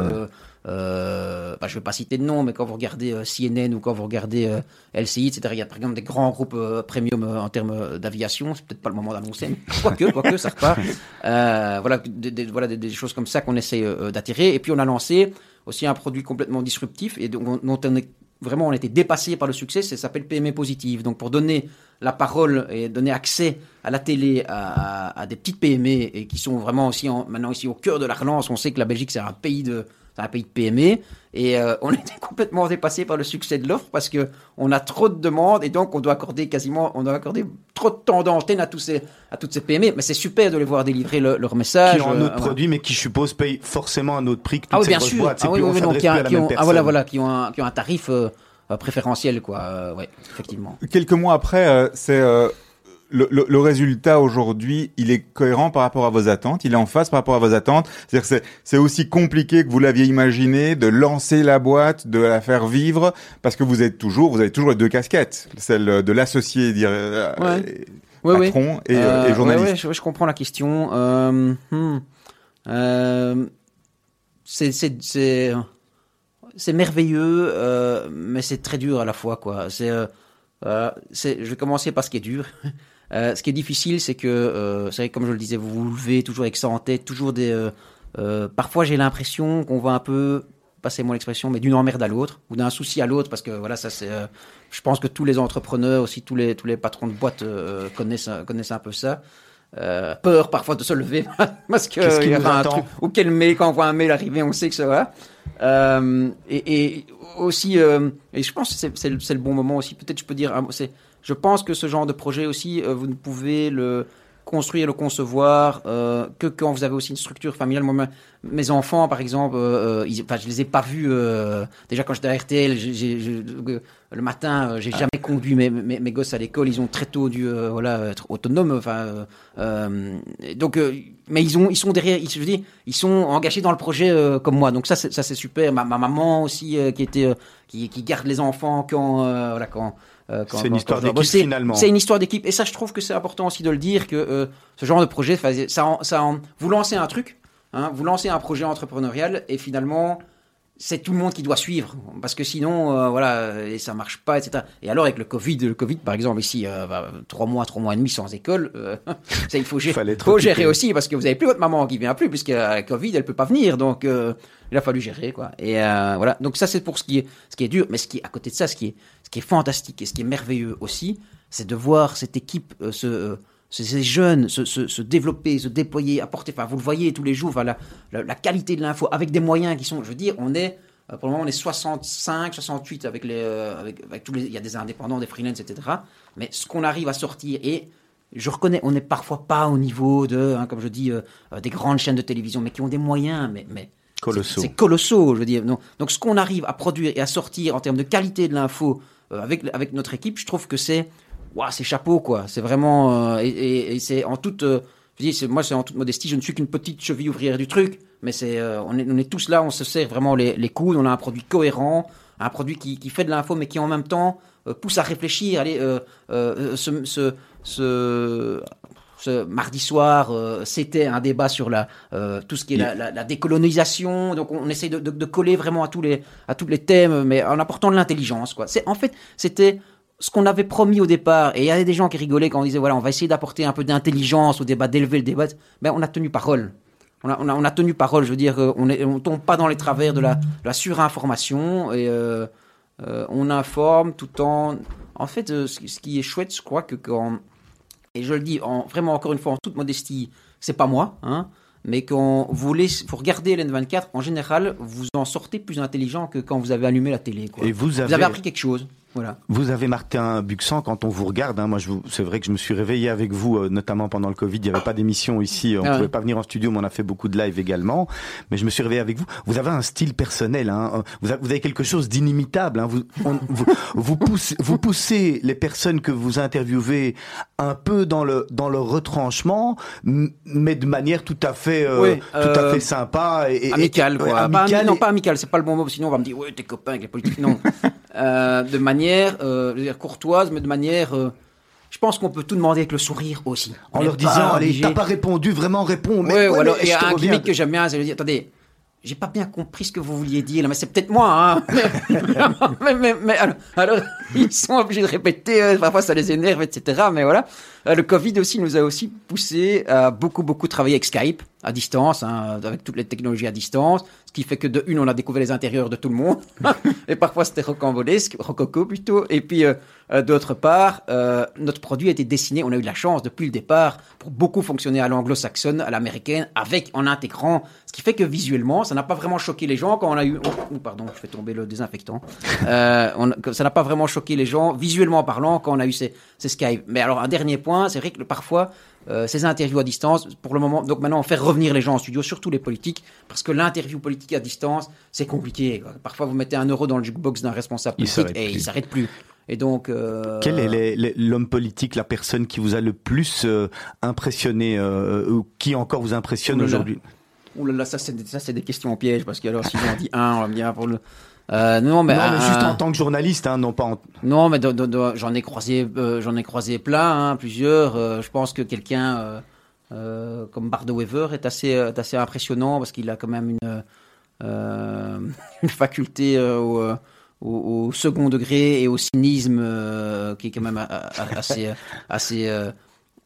euh, bah, je ne vais pas citer de nom, mais quand vous regardez euh, CNN ou quand vous regardez euh, LCI, etc., il y a par exemple des grands groupes premium en termes d'aviation, c'est peut-être pas le moment d'annoncer, mais quoique, quoique, ça repart. Voilà, des, des- voilà des, des choses comme ça qu'on essaie d'attirer. Et puis on a lancé aussi un produit complètement disruptif et dont, dont on est vraiment on a été dépassé par le succès, ça s'appelle PME Positive. Donc pour donner la parole et donner accès à la télé à, à- à des petites PME et qui sont vraiment aussi en- maintenant ici au cœur de la relance. On sait que la Belgique c'est un pays de c'est un pays de PME et euh, on était complètement dépassé par le succès de l'offre parce que on a trop de demandes et donc on doit accorder quasiment on doit accorder trop de temps d'antenne à tous ces à toutes ces PME. Mais c'est super de les voir délivrer le- leur message. qui ont un euh, autre produit, mais qui, je suppose, paye forcément un autre prix que toutes ah oui, ces bien sûr. boîtes. Ah oui, plus- oui, on oui, donc, s'adresse qui a- ont, ah, voilà, voilà, qui ont un, qui ont un tarif euh, euh, préférentiel, quoi. Euh, ouais, effectivement. Quelques mois après, euh, c'est euh, le, le- le résultat aujourd'hui, il est cohérent par rapport à vos attentes, il est en phase par rapport à vos attentes. C'est-à-dire que c'est- aussi compliqué que vous l'aviez imaginé de lancer la boîte, de la faire vivre, parce que vous êtes toujours, vous avez toujours les deux casquettes, celle de l'associé, dire, euh, Ouais. euh, Ouais, ouais. patron et, euh, Euh, et journaliste. ouais, ouais, je, je comprends la question. Euh, hmm. Euh, c'est merveilleux, euh, mais c'est très dur à la fois, quoi. C'est euh, euh, c'est- je vais commencer par ce qui est dur. Euh, ce qui est difficile, c'est que, euh, c'est comme je le disais, vous vous levez toujours avec ça en tête, toujours des. euh, euh, parfois, j'ai l'impression qu'on va un peu, passez-moi l'expression, mais d'une emmerde à l'autre ou d'un souci à l'autre, parce que voilà, ça c'est. je pense que tous les entrepreneurs, aussi tous les tous les patrons de boîtes euh, connaissent connaissent un peu ça. Peur parfois de se lever parce que il y aura un truc ou quel mail quand on voit un mail arriver, on sait que ça va. Et, et aussi, et je pense que c'est- c'est le, bon moment aussi. Peut-être je peux dire, c'est, je pense que ce genre de projet aussi, euh, vous ne pouvez le construire, le concevoir euh, que quand vous avez aussi une structure familiale. Moi, mes enfants, par exemple, euh, euh, ils, enfin, je les ai pas vus. euh, déjà quand j'étais à RTL, j'ai- j'ai- j'ai- euh, le matin, j'ai jamais conduit mes, mes, mes gosses à l'école. Ils ont très tôt dû, euh, voilà, être autonomes. Enfin, donc, euh, mais ils ont, ils sont derrière. Ils, je dire, ils sont engagés dans le projet euh, comme moi. Donc ça, c'est, ça c'est super. Ma, ma maman aussi, euh, qui était, euh, qui, qui garde les enfants quand, euh, voilà, quand. Euh, C'est une histoire d'équipe, finalement. C'est une histoire d'équipe. Et ça, je trouve que c'est important aussi de le dire que euh, ce genre de projet, ça, ça, vous lancez un truc, hein, vous lancez un projet entrepreneurial et finalement, c'est tout le monde qui doit suivre parce que sinon, euh, voilà, et ça marche pas, etc. Et alors avec le Covid, le Covid par exemple ici, euh, bah, trois mois, trois mois et demi sans école, euh, ça il faut, gérer, faut occupé. gérer aussi parce que vous avez plus votre maman qui vient plus puisque la Covid elle peut pas venir, donc il a fallu gérer quoi. Et voilà, donc ça c'est pour ce qui est ce qui est dur, mais ce qui est à côté de ça, ce qui est ce qui est fantastique et ce qui est merveilleux aussi, c'est de voir cette équipe se ces jeunes se, se, se développer, se déployer, apporter, enfin vous le voyez tous les jours, enfin, la, la, la qualité de l'info avec des moyens qui sont, je veux dire, on est, euh, pour le moment on est 65, 68 avec les, euh, avec, avec tous les, il y a des indépendants, des freelances, etc. Mais ce qu'on arrive à sortir et je reconnais, on n'est parfois pas au niveau de, hein, comme je dis, euh, euh, des grandes chaînes de télévision, mais qui ont des moyens, mais, mais Colossaux. c'est colossaux, je veux dire. Donc, donc ce qu'on arrive à produire et à sortir en termes de qualité de l'info euh, avec, avec notre équipe, je trouve que c'est, waouh, c'est chapeau, quoi. C'est vraiment, euh, et, et- et c'est en toute, euh, je dis, moi, c'est en toute modestie, je ne suis qu'une petite cheville ouvrière du truc, mais c'est, euh, on, est, on est tous là, on se serre vraiment les, les coudes, on a un produit cohérent, un produit qui, qui fait de l'info, mais qui en même temps pousse à réfléchir. Allez, ce, ce, ce, ce mardi soir, euh, c'était un débat sur la, euh, tout ce qui est la, la- la décolonisation. Donc, on, on essaye de, de- de coller vraiment à tous les, à tous les thèmes, mais en apportant de l'intelligence. Quoi. C'est, en fait, c'était ce qu'on avait promis au départ. Et il y avait des gens qui rigolaient quand on disait voilà, on va essayer d'apporter un peu d'intelligence au débat, d'élever le débat. Ben, on a tenu parole. On a, on, a, on a tenu parole, je veux dire, euh, on ne on tombe pas dans les travers de la, de la surinformation et euh, euh, on informe tout en. En fait, euh, ce, qui- ce qui est chouette, je crois que quand. Et je le dis en, vraiment encore une fois en toute modestie, c'est pas moi, hein, mais quand vous, laissez, vous regardez LN24, en général, vous en sortez plus intelligent que quand vous avez allumé la télé. Quoi. Et vous avez, Vous avez appris quelque chose. Voilà. vous avez Martin Buxan quand on vous regarde. Hein, moi, je vous- c'est vrai que je me suis réveillé avec vous, euh, notamment pendant le Covid. Il n'y avait pas d'émission ici. On Ah ouais. pouvait pas venir en studio, mais on a fait beaucoup de live également. Mais je me suis réveillé avec vous. Vous avez un style personnel. Hein, vous, avez, vous avez quelque chose d'inimitable. Hein, vous, on- vous, vous, poussez, vous poussez les personnes que vous interviewez un peu dans le dans le retranchement, mais de manière tout à fait euh, Oui, tout à euh, fait sympa et, et- amical et- quoi. ouais, Pas- amical non, et- pas amical, c'est pas le bon mot, sinon on va me dire, ouais, t'es copain avec les politiques. Non. Euh, de manière, euh, je veux dire, courtoise, mais de manière. euh, je pense qu'on peut tout demander avec le sourire aussi. en leur disant allez t'as pas répondu vraiment réponds mais Ouais, ou ouais, alors, il y a un gimmick que j'aime bien, c'est de dire, attendez, j'ai pas bien compris ce que vous vouliez dire, là, mais c'est peut-être moi, hein. mais, mais, mais alors, alors, ils sont obligés de répéter, parfois ça les énerve, etc. Mais voilà. Euh, le Covid aussi nous a aussi poussé à beaucoup, beaucoup travailler avec Skype, à distance, hein, avec toutes les technologies à distance, ce qui fait que de une, on a découvert les intérieurs de tout le monde, et parfois c'était rocambolesque, rococo plutôt, et puis euh, euh, d'autre part, notre produit a été dessiné, on a eu de la chance depuis le départ pour beaucoup fonctionner à l'anglo-saxonne, à l'américaine, avec en intégrant, ce qui fait que visuellement, ça n'a pas vraiment choqué les gens quand on a eu, oh, oh, pardon, je fais tomber le désinfectant, ça n'a pas vraiment choqué les gens visuellement parlant quand on a eu ces, ces Skype. Mais alors un dernier point, c'est vrai que parfois euh, ces interviews à distance, pour le moment, donc maintenant on fait revenir les gens en studio, surtout les politiques, parce que l'interview politique à distance, c'est compliqué. quoi. Parfois vous mettez un euro dans le jukebox d'un responsable Il politique s'arrête et plus. il s'arrête plus. Et donc, euh, Quel est l'homme politique, la personne qui vous a le plus euh, impressionné, ou qui encore vous impressionne aujourd'hui? Ouh là là, ça c'est des- questions en piège parce que alors si j'en dis un, on va me dire pour le. Euh, non mais, Non, mais un- juste en tant que journaliste, hein, non pas en... Non, mais j'en ai croisé, euh, j'en ai croisé plein, hein, plusieurs. Euh, je pense que quelqu'un euh, comme Bardo Weaver est assez, est assez impressionnant parce qu'il a quand même une, une faculté au, au, au second degré et au cynisme qui est quand même a- a- assez, assez,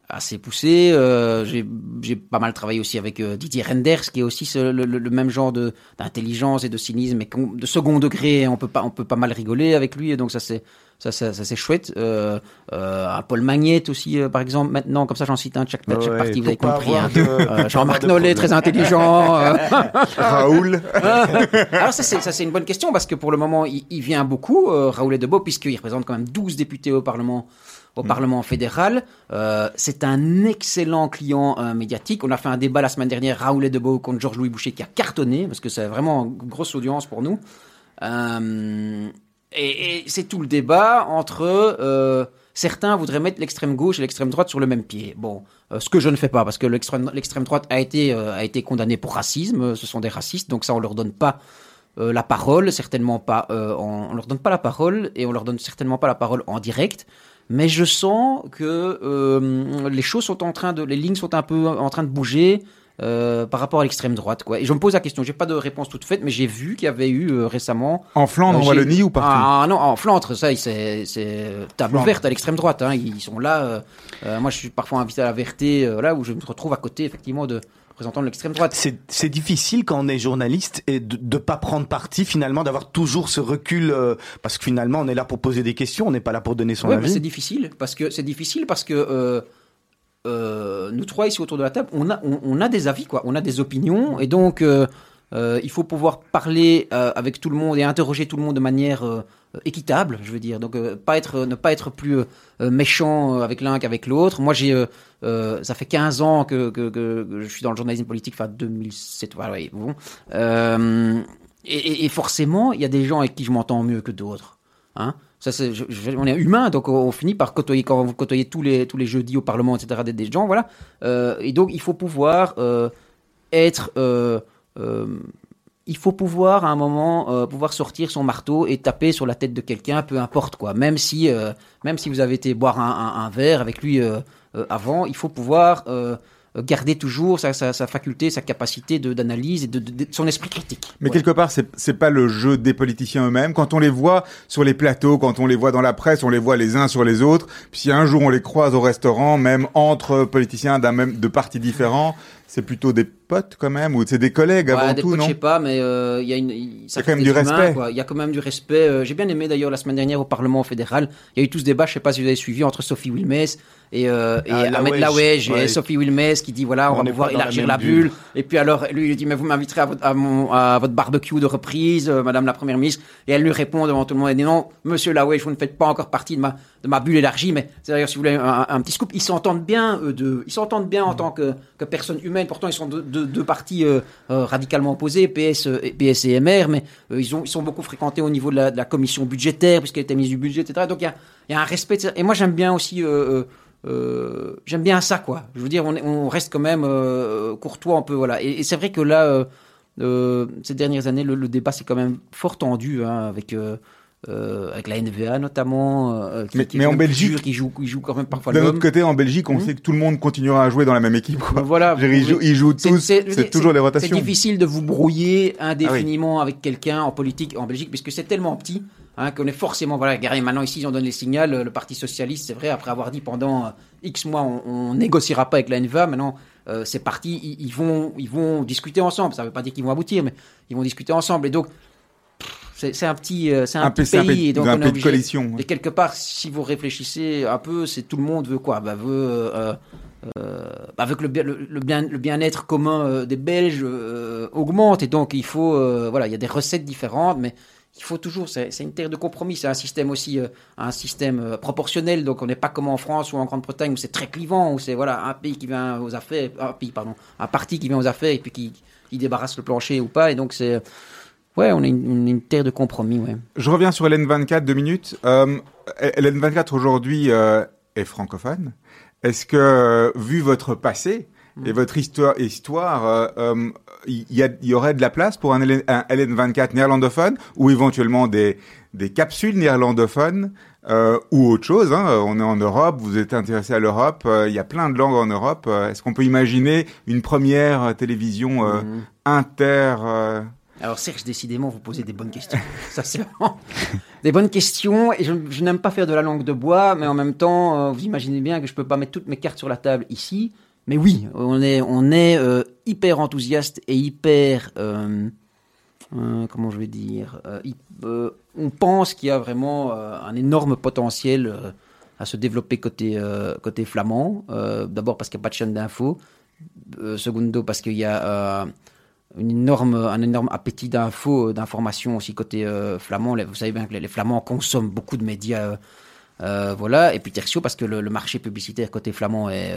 assez poussé. Euh, j'ai pas mal travaillé aussi avec euh, Didier Renders, qui est aussi ce- le, même genre d'intelligence et de cynisme, et qu'on- de second degré. On peut pas, on peut pas mal rigoler avec lui, et donc ça c'est ça, ça, ça, c'est chouette. Euh, euh, Paul Magnette aussi, euh, par exemple. Maintenant, comme ça, j'en cite un chaque, chaque Ouais, partie, vous avez compris. hein. de- Jean-Marc Nollet, très intelligent. Raoul. alors ça c'est ça c'est une bonne question parce que pour le moment il, il vient beaucoup Raoul Debo puisqu'il représente quand même 12 députés au Parlement au Parlement fédéral. Euh, c'est un excellent client euh, médiatique. On a fait un débat la semaine dernière Raoul Debo contre Georges-Louis Boucher qui a cartonné parce que c'est vraiment une grosse audience pour nous. Euh, et, et c'est tout le débat entre certains voudraient mettre l'extrême gauche et l'extrême droite sur le même pied. Bon, euh, ce que je ne fais pas parce que l'extrême droite a été euh, a été condamnée pour racisme. Euh, Ce sont des racistes, donc ça on leur donne pas la parole, certainement pas. on leur donne pas la parole et on leur donne certainement pas la parole en direct. Mais je sens que euh, les choses sont en train de, les lignes sont un peu en train de bouger. euh, par rapport à l'extrême droite, quoi. Et je me pose la question. J'ai pas de réponse toute faite, mais j'ai vu qu'il y avait eu euh, récemment En Flandre, euh, en Wallonie ou partout Ah non, en Flandre, ça, c'est table Flandre. ouverte à l'extrême droite. Hein, ils sont là. moi, je suis parfois invité à la Verté, là où je me retrouve à côté, effectivement, de représentants de l'extrême droite. C'est difficile quand on est journaliste et de ne pas prendre parti finalement, d'avoir toujours ce recul euh, parce que finalement on est là pour poser des questions, on n'est pas là pour donner son Ouais, mais c'est avis. difficile parce que c'est difficile parce que euh, euh, nous trois ici autour de la table, on a on, on a des avis quoi, on a des opinions et donc euh, il faut pouvoir parler euh, avec tout le monde et interroger tout le monde de manière euh, équitable, je veux dire. Donc, pas être, ne pas être plus méchant avec l'un qu'avec l'autre. Moi, j'ai, ça fait 15 ans que, que, je suis dans le journalisme politique, enfin 2007, voilà, ouais, bon. Et, forcément, il y a des gens avec qui je m'entends mieux que d'autres. Hein ça, c'est, je- je- on est humain, donc on, on finit par côtoyer, quand vous côtoyez tous les, tous les jeudis au Parlement, etc., des, des gens, voilà. Et donc, il faut pouvoir être. Euh, il faut pouvoir, à un moment, euh, pouvoir sortir son marteau et taper sur la tête de quelqu'un, peu importe quoi. Même si, euh, même si vous avez été boire un, un- un verre avec lui euh, avant, il faut pouvoir garder toujours sa, sa- sa faculté, sa capacité d'analyse et de, de- de- son esprit critique. Mais Ouais. quelque part, c'est c'est pas le jeu des politiciens eux-mêmes. Quand on les voit sur les plateaux, quand on les voit dans la presse, on les voit les uns sur les autres. Puis si un jour on les croise au restaurant, même entre politiciens d'un même de partis différents, c'est plutôt des potes quand même ou c'est des collègues Ouais, avant des tout, potes, non je sais pas, mais euh, il y a une. il- y a quand même du humains, respect. Il y a quand même du respect. euh, J'ai bien aimé d'ailleurs la semaine dernière au Parlement fédéral. Il y a eu tout ce débat, je sais pas si vous avez suivi, entre Sophie Wilmès et, euh, et Ah, Ahmed Laouej. Et. Sophie Wilmès qui dit voilà, on, On va pouvoir la élargir la bulle. bulle. Et puis alors, lui, il dit mais vous m'inviterez à votre, à, mon, à votre barbecue de reprise, euh, Madame la Première ministre. Et elle lui répond devant tout le monde, elle dit non, Monsieur Laouej, vous ne faites pas encore partie de ma, de ma bulle élargie. Mais c'est d'ailleurs, si vous voulez, un, un petit scoop, ils s'entendent bien, eux deux. Ils s'entendent bien en tant que, que personnes humaines. Pourtant, ils sont deux, deux, deux partis euh, euh, radicalement opposés, PS, euh, et PS et MR, mais euh, ils, ont, ils sont beaucoup fréquentés au niveau de la, de la commission budgétaire, puisqu'elle était mise du budget, etc. Donc il y a, il y a un respect. de ça. Et moi, j'aime bien aussi. j'aime bien ça, quoi. Je veux dire, on, est- on reste quand même courtois un peu, voilà. Et, et c'est vrai que là, ces dernières années, le, le débat c'est quand même fort tendu, hein, avec euh, euh, avec la NVA notamment. euh, qui, Mais- qui mais quand en Belgique- dur, qui joue, qui joue quand même parfois D'un autre côté, en Belgique, on Mhm. sait que tout le monde continuera à jouer dans la même équipe. Quoi. Voilà. Dire, Ils jouent, ils jouent c'est- tous. c'est- C'est toujours les C'est rotations. difficile de vous brouiller Ah indéfiniment avec quelqu'un en politique en Belgique, puisque c'est tellement petit hein, qu'on est forcément. Voilà, regardez, maintenant ici, ils ont donné les signaux. Le, le Parti Socialiste, c'est vrai, après avoir dit pendant euh, X mois, on, on négociera pas avec la NVA, maintenant. euh, c'est parti, ils, ils vont, ils vont discuter ensemble. Ça ne veut pas dire qu'ils vont aboutir, mais ils vont discuter ensemble. Et donc, c'est un petit, euh, c'est un, Un petit peu- c'est un pays. et donc un on est de et quelque part, si vous réfléchissez un peu, c'est tout le monde veut quoi? Bah, veut euh, euh, bah, veut que le, le, le bien le bien-être commun euh, des Belges augmente. Et donc il faut voilà il y a des recettes différentes, mais il faut toujours c'est c'est une terre de compromis, c'est un système aussi un système proportionnel. Donc on n'est pas comme en France ou en Grande-Bretagne où c'est très clivant où c'est voilà un pays qui vient aux affaires un pays pardon un parti qui vient aux affaires et puis qui, qui débarrasse le plancher ou pas. Et donc c'est ouais on est une, terre de compromis ouais. Je reviens sur LN24 deux minutes. Euh, LN24 aujourd'hui euh, est francophone. Est-ce que, euh, vu votre passé et votre histoire, histoire, euh, il y, il aurait de la place pour un, LN, un LN24 néerlandophone ou éventuellement des, des capsules néerlandophones euh, ou autre chose hein. On est en Europe, vous êtes intéressé à l'Europe. euh, il y a plein de langues en Europe. Est-ce qu'on peut imaginer une première télévision euh, Mhm. inter Alors Serge, décidément, vous posez des bonnes questions. Ça, c'est des bonnes questions. Et je, n'aime pas faire de la langue de bois, mais en même temps, euh, vous imaginez bien que je peux pas mettre toutes mes cartes sur la table ici. Mais oui, on est, euh, hyper enthousiaste et hyper, euh, comment je vais dire, on pense qu'il y a vraiment un énorme potentiel à se développer côté, côté flamand. D'abord parce qu'il n'y a pas de chaîne d'info. Euh, secondo parce qu'il y a une énorme, un énorme appétit d'infos, euh, d'informations aussi côté euh, flamand. Vous savez bien que les, Flamands consomment beaucoup de médias. euh, voilà. Et puis tertio parce que le, marché publicitaire côté flamand est,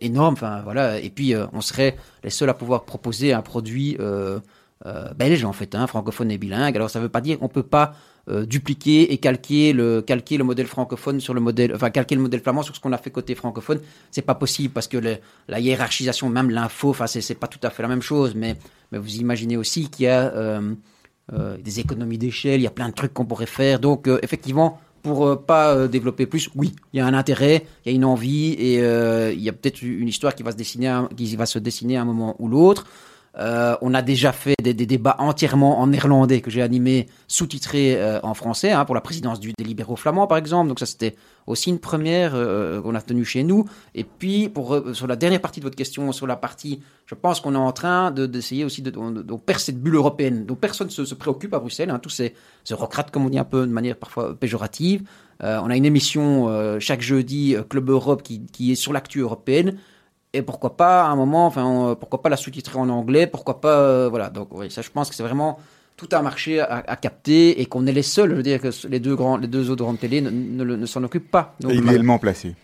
énorme. Enfin voilà. Et puis on serait les seuls à pouvoir proposer un produit belge en fait, hein, francophone et bilingue. Alors ça ne veut pas dire qu'on peut pas dupliquer et calquer le calquer le modèle francophone sur le modèle, enfin calquer le modèle flamand sur ce qu'on a fait côté francophone. C'est pas possible parce que la hiérarchisation, même l'info, enfin c'est pas tout à fait la même chose. Mais mais vous imaginez aussi qu'il y a euh, euh, des économies d'échelle, il y a plein de trucs qu'on pourrait faire. Donc euh, effectivement, pour euh, pas développer plus, oui, il y a un intérêt, il y a une envie et il y a peut-être une histoire qui va se dessiner, qui va se dessiner à un moment ou l'autre. Euh, on a déjà fait des, débats entièrement en néerlandais que j'ai animés, sous-titrés euh, en français, hein, pour la présidence du, des libéraux flamands par exemple. Donc ça c'était aussi une première euh, qu'on a tenue chez nous. Et puis pour sur la dernière partie de votre question, sur la partie, je pense qu'on est en train de- d'essayer aussi de, de, cette bulle européenne dont personne se, se préoccupe à Bruxelles. Hein, tous ces eurocrates, comme on dit un peu de manière parfois péjorative. On a une émission chaque jeudi, Club Europe, qui, qui est sur l'actu européenne. Et pourquoi pas à un moment, enfin, pourquoi pas la sous-titrer en anglais, pourquoi pas, euh, voilà. Donc, oui, ça, je pense que c'est vraiment tout un marché à, à capter et qu'on est les seuls. Je veux dire que les deux grands, les deux autres grandes télé ne, ne, ne s'en occupent pas. Donc, idéalement placé.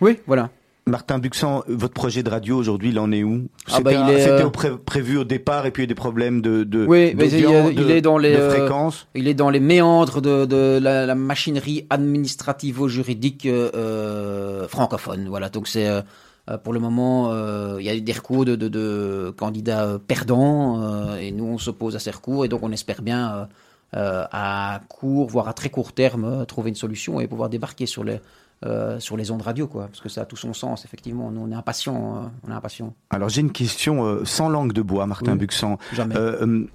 Oui, voilà. Martin Buxan, votre projet de radio aujourd'hui, il en est où? Ah bah, C'était euh... pré prévu au départ et puis il y a des problèmes de, de oui, mais il, est dans les euh, fréquences. il est dans les méandres de, de la, la machinerie administrativo-juridique euh, francophone. Voilà, donc c'est euh, pour le moment, euh, il y a des recours de, de, de candidats perdants euh, et nous on s'oppose à ces recours et donc on espère bien à court, voire à très court terme, trouver une solution et pouvoir débarquer sur les euh, sur les ondes radio, quoi, parce que ça a tout son sens, effectivement. Nous, on est impatients. Euh, on est impatient. Alors, j'ai une question euh, sans langue de bois, Martin oui, Buxan. Jamais.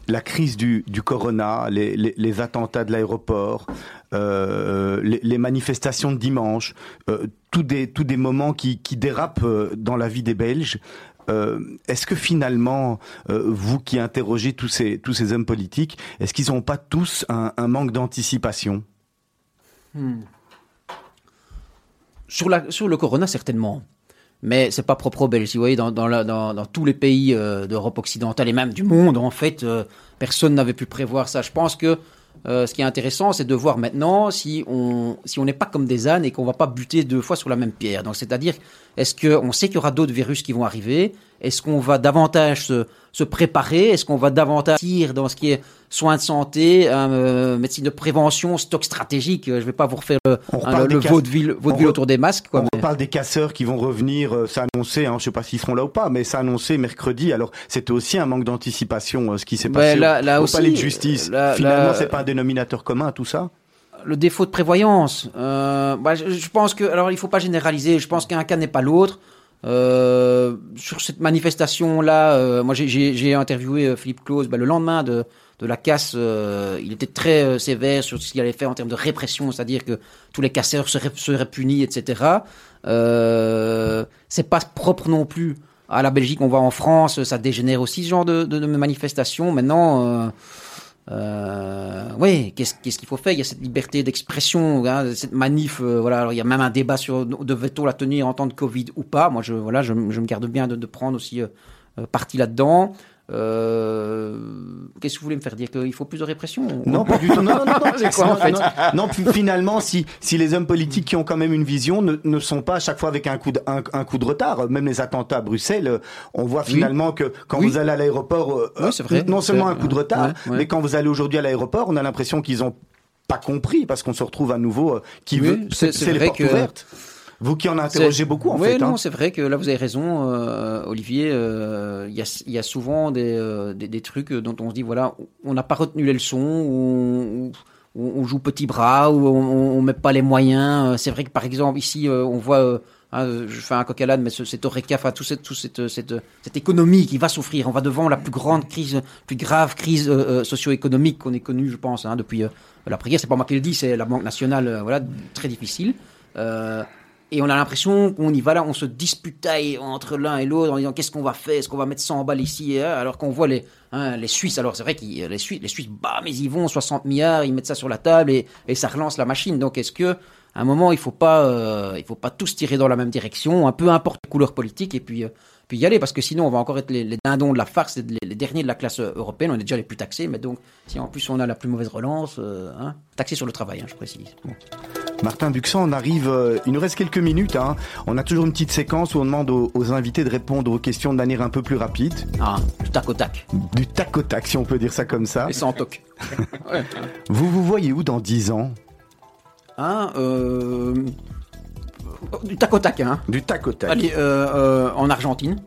la crise du, du corona, les, les, les attentats de l'aéroport, les, les, manifestations de dimanche, tous des, tous des moments qui, dérapent dans la vie des Belges. est-ce que finalement, vous qui interrogez tous ces, hommes politiques, est-ce qu'ils n'ont pas tous un, manque d'anticipation? Hmm. Sur, le corona, certainement. Mais c'est pas propre aux Belges. Vous voyez, dans, tous les pays euh, d'Europe occidentale et même du monde, en fait, euh, personne n'avait pu prévoir ça. Je pense que euh, ce qui est intéressant, c'est de voir maintenant si on si on n'est pas comme des ânes et qu'on va pas buter deux fois sur la même pierre. C'est-à-dire, est-ce qu'on sait qu'il y aura d'autres virus qui vont arriver? Est-ce qu'on va davantage se, se préparer? Est-ce qu'on va davantage tirer dans ce qui est soins de santé, euh, médecine de prévention, stock stratégique? Je vais pas vous refaire le, hein, le vaudeville, vaudeville autour des masques. Quoi, on mais... parle des casseurs qui vont revenir, euh, s'annoncer, hein, je sais pas s'ils seront là ou pas, mais s'annoncer mercredi. Alors, c'était aussi un manque d'anticipation, euh, ce qui s'est passé là, là au, aussi, au palais de justice. Là, Finalement, c'est pas un dénominateur commun à tout ça? Le défaut de prévoyance. Euh, bah, je, je, pense que, alors il faut pas généraliser. Je pense qu'un cas n'est pas l'autre. Euh, sur cette manifestation-là, euh, moi j'ai interviewé Philippe Claus bah, le lendemain de, de la casse. Euh, il était très sévère sur ce qu'il allait faire en termes de répression, c'est-à-dire que tous les casseurs seraient, seraient punis, etc. C'est pas propre non plus à la Belgique. On va en France, ça dégénère aussi ce genre de, de, de manifestations. Maintenant. Euh, oui, qu'est-ce qu'il faut faire? Il y a cette liberté d'expression, hein, cette manif. Euh, voilà, alors il y a même un débat sur devait-on la tenir en temps de Covid ou pas? Moi, je voilà, je, je me garde bien de, de prendre aussi euh, parti là-dedans. Euh, Qu'est-ce que vous voulez me faire dire qu'il faut plus de répression Non, pas du tout. Non, non, non. c'est quoi en fait Non, non finalement, si si les hommes politiques qui ont quand même une vision ne, ne sont pas à chaque fois avec un coup de un, un, coup de retard, même les attentats à Bruxelles, on voit finalement oui. que quand oui. vous allez à l'aéroport, euh, oui, vrai, non seulement un coup de retard, ouais, mais quand vous allez aujourd'hui à l'aéroport, on a l'impression qu'ils ont pas compris parce qu'on se retrouve à nouveau euh, qui veut c'est portes que... Vous qui en interrogez beaucoup, en oui, fait. non, hein. c'est vrai que là, vous avez raison, euh, Olivier. Il euh, y, a, y, a, souvent des, euh, des, des, trucs dont on se dit, voilà, on n'a pas retenu les leçons, ou on, on, joue petit bras, ou on, on met pas les moyens. C'est vrai que, par exemple, ici, on voit... Hein, je fais un coq mais cet oreca, enfin, tout cette, tout cette, cette, cette, économie qui va souffrir. On va devant la plus grande crise, plus grave crise euh, socio-économique qu'on ait connue, je pense, hein, depuis euh, l'après-guerre. C'est pas moi qui le dis, c'est la Banque nationale, euh, voilà, très difficile. Et on a l'impression qu'on y va là, on se disputaille entre l'un et l'autre en disant qu'est-ce qu'on va faire, est-ce qu'on va mettre 100 balles ici, alors qu'on voit les, hein, les Suisses, alors c'est vrai que les Suisses, les Suisses, bah, mais ils vont 60 milliards, ils mettent ça sur la table et, ça relance la machine. Donc est-ce que à un moment il faut pas, euh, faut pas tous tirer dans la même direction, un peu importe couleur politique et puis euh, puis y aller parce que sinon on va encore être les, les dindons de la farce, les, les, derniers de la classe européenne. On est déjà les plus taxés, mais donc si en plus on a la plus mauvaise relance, euh, hein, taxé sur le travail, hein, je précise. Bon. Martin Buxan, on arrive, euh, il nous reste quelques minutes. Hein. On a toujours une petite séquence où on demande aux, aux, invités de répondre aux questions de manière un peu plus rapide. Ah, du tac au tac. Du tac au tac, si on peut dire ça comme ça. Et sans toc. ouais. Vous vous voyez où dans 10 ans? Hein, euh... Du tac au tac, hein. Du tac au tac. Allez, euh, euh, en Argentine.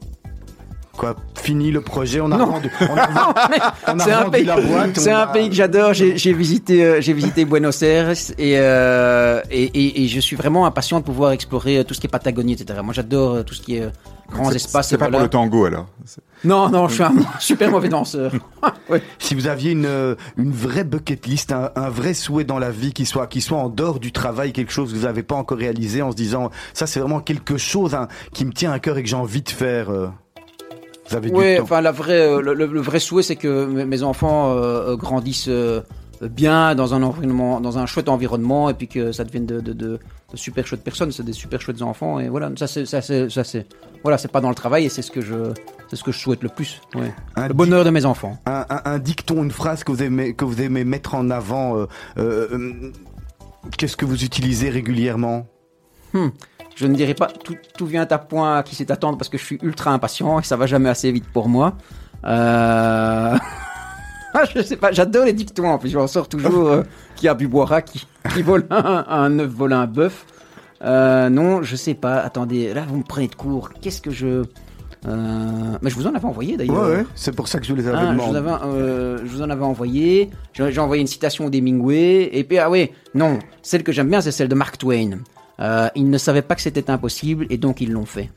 Quoi, fini le projet, on a non. vendu, on a, on a vendu un pays, la boîte. C'est un a... pays que j'adore. J'ai visité, euh, j'ai visité Buenos Aires et, euh, et, et, et, je suis vraiment impatient de pouvoir explorer tout ce qui est Patagonie, etc. Moi, j'adore tout ce qui est grands espaces. C'est pas voilà. pour le tango alors. Non, non, je suis un super mauvais danseur. ouais. Si vous aviez une, une vraie bucket list, un, un, vrai souhait dans la vie qui soit, qui soit en dehors du travail, quelque chose que vous n'avez pas encore réalisé en se disant, ça c'est vraiment quelque chose hein, qui me tient à cœur et que j'ai envie de faire. Euh... Vous avez oui, enfin la vraie, euh, le, le, vrai souhait c'est que mes enfants euh, grandissent euh, bien dans un environnement, dans un chouette environnement, et puis que ça devienne de, de, de, de super chouettes personnes, c'est des super chouettes enfants, et voilà, ça c'est, ça c'est, ça c'est, voilà, c'est pas dans le travail, et c'est ce que je, c'est ce que je souhaite le plus, ouais. Un le bonheur de mes enfants. Un, un- un dicton, une phrase que vous aimez, que vous aimez mettre en avant. euh, Qu'est-ce que vous utilisez régulièrement? Je ne dirais pas tout, tout vient à point qui sait attendre parce que je suis ultra impatient et ça va jamais assez vite pour moi. Euh... je sais pas, j'adore les dictons en plus, j'en sors toujours euh, qui a bu boira, qui, qui vole un, un œuf, vole un bœuf. Euh, non, je sais pas, attendez, là vous me prenez de court, qu'est-ce que je... Euh... Mais je vous en avais envoyé d'ailleurs. C'est pour ça que je vous les avais Ah, je, vous demandé. avais, euh, je vous en avais envoyé. J'ai j'ai envoyé une citation d'Hemingway. Et puis, ah oui, non, celle que j'aime bien, c'est celle de Mark Twain. Euh, ils ne savaient pas que c'était impossible et donc ils l'ont fait.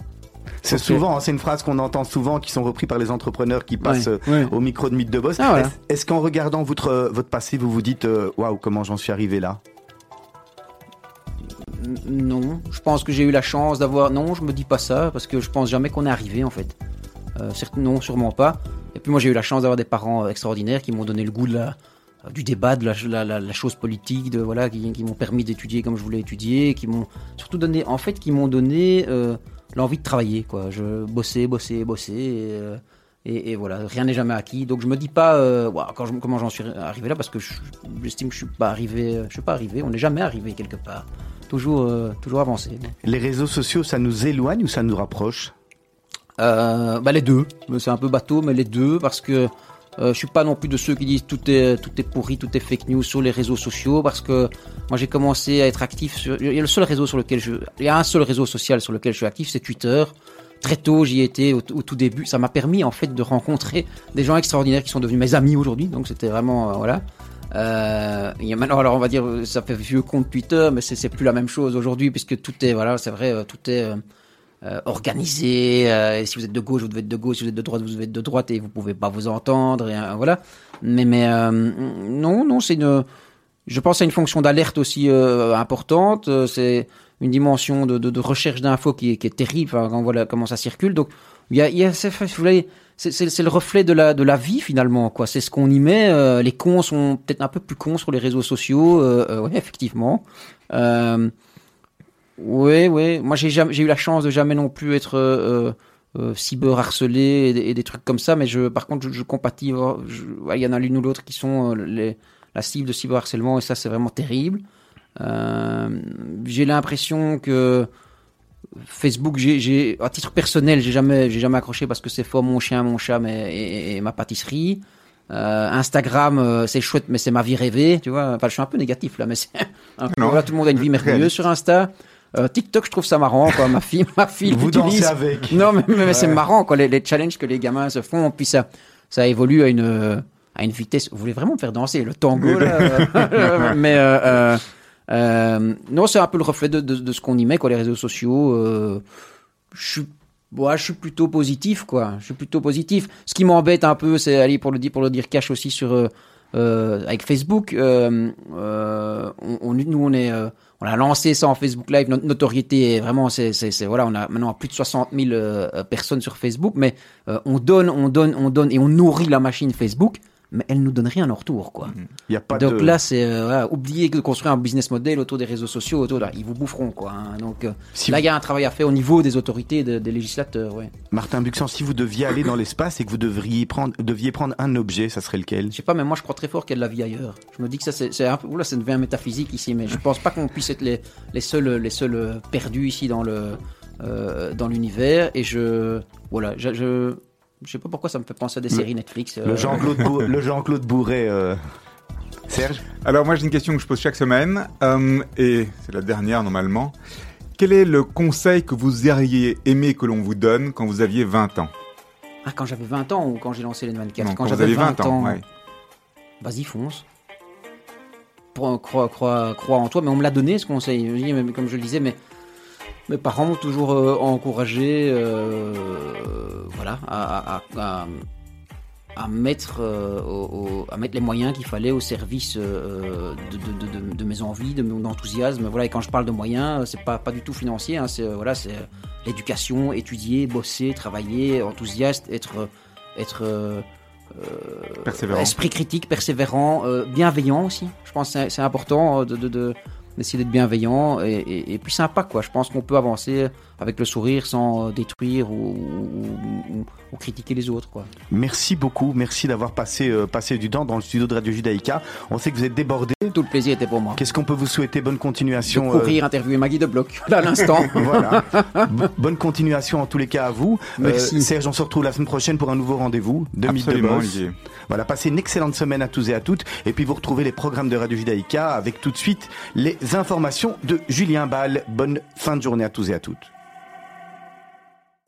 C'est souvent, c'est une phrase qu'on entend souvent, qui sont repris par les entrepreneurs qui passent Ouais, euh, ouais. au micro de Mythe de Boss. Ah. Est-ce qu'en regardant votre, euh, votre passé, vous vous dites, waouh, comment j'en suis arrivé là? Non, je pense que j'ai eu la chance d'avoir. Non, je me dis pas ça parce que je pense jamais qu'on est arrivé en fait. Euh, certes, non, sûrement pas. Et puis moi, j'ai eu la chance d'avoir des parents extraordinaires qui m'ont donné le goût de la, du débat, de la, la, la- la chose politique, de voilà, qui, qui m'ont permis d'étudier comme je voulais étudier, qui m'ont surtout donné, en fait, qui m'ont donné euh, l'envie de travailler quoi. Je bossais, bossais, bossais. Et, euh, et, et voilà, rien n'est jamais acquis. Donc je me dis pas euh, quand je- comment j'en suis arrivé là parce que je- j'estime que je suis pas arrivé. Je suis pas arrivé. On n'est jamais arrivé quelque part. Toujours, euh, toujours avancé. Les réseaux sociaux, ça nous éloigne ou ça nous rapproche? Bah les deux. C'est un peu bateau, mais les deux parce que euh, je suis pas non plus de ceux qui disent tout est tout est pourri, tout est fake news sur les réseaux sociaux parce que moi j'ai commencé à être actif sur. Il y a le seul réseau sur lequel je. Il y a un seul réseau social sur lequel je suis actif, c'est Twitter. Très tôt, j'y étais au, au tout début. Ça m'a permis en fait de rencontrer des gens extraordinaires qui sont devenus mes amis aujourd'hui. Donc c'était vraiment euh, voilà. Euh, il y a maintenant, alors on va dire, ça fait vieux compte Twitter, mais c'est c'est plus la même chose aujourd'hui puisque tout est voilà, c'est vrai, euh, tout est euh, organisé. euh, si vous êtes de gauche, vous devez être de gauche. Si vous êtes de droite, vous devez être de droite et vous pouvez pas vous entendre. Et, euh, voilà. Mais, mais euh, non, non, c'est une. Je pense à une fonction d'alerte aussi euh, importante. C'est une dimension de, de, de recherche d'infos qui, qui est terrible enfin, quand on voit la- comment ça circule. Donc, il y a, y a c'est, c'est, le reflet de la, de la vie finalement. quoi. C'est ce qu'on y met. Les cons sont peut-être un peu plus cons sur les réseaux sociaux. Ouais, effectivement. Euh, oui, oui. Moi, j'ai jamais, j'ai eu la chance de jamais non plus être euh, euh, cyber harcelé et, des- et des trucs comme ça. Mais je, par contre, je, je compatis. euh, ouais, Il y en a l'une ou l'autre qui sont euh, les, la cible de cyber harcèlement et ça, c'est vraiment terrible. Euh, j'ai l'impression que Facebook, j'ai, à titre personnel, j'ai jamais, j'ai jamais accroché parce que c'est fort mon chien, mon chat, mais, et, et ma pâtisserie. Euh, Instagram, euh, c'est chouette, mais c'est ma vie rêvée, tu vois. Enfin, je suis un peu négatif là, mais c'est voilà, tout le monde a une vie merveilleuse sur Insta. Euh, TikTok, je trouve ça marrant, quoi. Ma fille, ma fille Vous dansez avec. Non, mais, mais c'est marrant, quoi. Les, les challenges que les gamins se font, puis ça, ça évolue à une, à une vitesse. Vous voulez vraiment me faire danser le tango, là? Mais, euh, euh, non, c'est un peu le reflet de, de, de ce qu'on y met, quoi, les réseaux sociaux. Je suis, ouais, je suis plutôt positif, quoi. Je suis plutôt positif. Ce qui m'embête un peu, c'est, aller pour le dire, pour le dire cash aussi sur, euh, avec Facebook, euh, euh, on, on- nous on est, on a lancé ça en Facebook Live. Notre notoriété est vraiment, c'est, c'est, voilà, on a maintenant plus de 60 000 euh, euh, personnes sur Facebook, mais euh, on donne, on donne, on donne et on nourrit la machine Facebook, mais elle nous donne rien en retour, quoi. Il y a pas Donc de. là, c'est euh, voilà, oubliez de construire un business model autour des réseaux sociaux, autour de, ils vous boufferont, quoi. hein. Donc euh, si là, vous- il y a un travail à faire au niveau des autorités, de- des législateurs, ouais. Martin Buxan, si vous deviez aller dans l'espace et que vous devriez prendre, deviez prendre un objet, ça serait lequel? Je sais pas, mais moi je crois très fort de la vie ailleurs. Je me dis que ça c'est un peu, oula, ça devient métaphysique ici, mais je pense pas qu'on puisse être les, les seuls, les seuls euh, perdus ici dans le, euh, dans l'univers. Et je, voilà, je, je, je sais pas pourquoi ça me fait penser à des Le- séries Netflix. euh, Le Jean-Claude Jean-Claude Bourret. euh, Serge? Alors moi j'ai une question que je pose chaque semaine euh, et c'est la dernière normalement. Quel est le conseil que vous auriez aimé que l'on vous donne quand vous aviez 20 ans? Ah, quand j'avais 20 ans ou quand j'ai lancé les 24 Non, Quand, j'avais avez 20, ans, ouais. vas-y, fonce. Crois, crois, crois en toi, mais on me l'a donné ce conseil. Comme je le disais, mais mes parents m'ont toujours euh, encouragé euh, voilà, à, à- à- à mettre, euh, au- au- à mettre les moyens qu'il fallait au service euh, de, de- de- de- de mes envies, de mon enthousiasme. Voilà, et quand je parle de moyens, c'est pas, pas du tout financier, hein, c'est euh, voilà, c'est euh, l'éducation, étudier, bosser, travailler, enthousiaste, être, être euh, Persévérant. esprit critique, persévérant, euh, bienveillant aussi. Je pense que c'est- important euh, de- d'essayer d'être bienveillant et, et, et puis sympa quoi. Je pense qu'on peut avancer avec le sourire sans euh, détruire ou, ou- ou- ou critiquer les autres quoi. Merci beaucoup, merci d'avoir passé, euh, passé du temps dans le studio de Radio Judaïka. On sait que vous êtes débordé. Tout le plaisir était pour moi. Qu'est-ce qu'on peut vous souhaiter? Bonne De continuation. euh, courir, interviewer Maggie de Bloc là à l'instant. voilà. Bonne continuation en tous les cas à vous. Merci. Euh, Serge, on se retrouve la semaine prochaine pour un nouveau rendez-vous. De Absolument. Olivier. Voilà, passez une excellente semaine à tous et à toutes. Et puis vous retrouvez les programmes de Radio Judaïka avec tout de suite les informations de Julien Ball. Bonne fin de journée à tous et à toutes.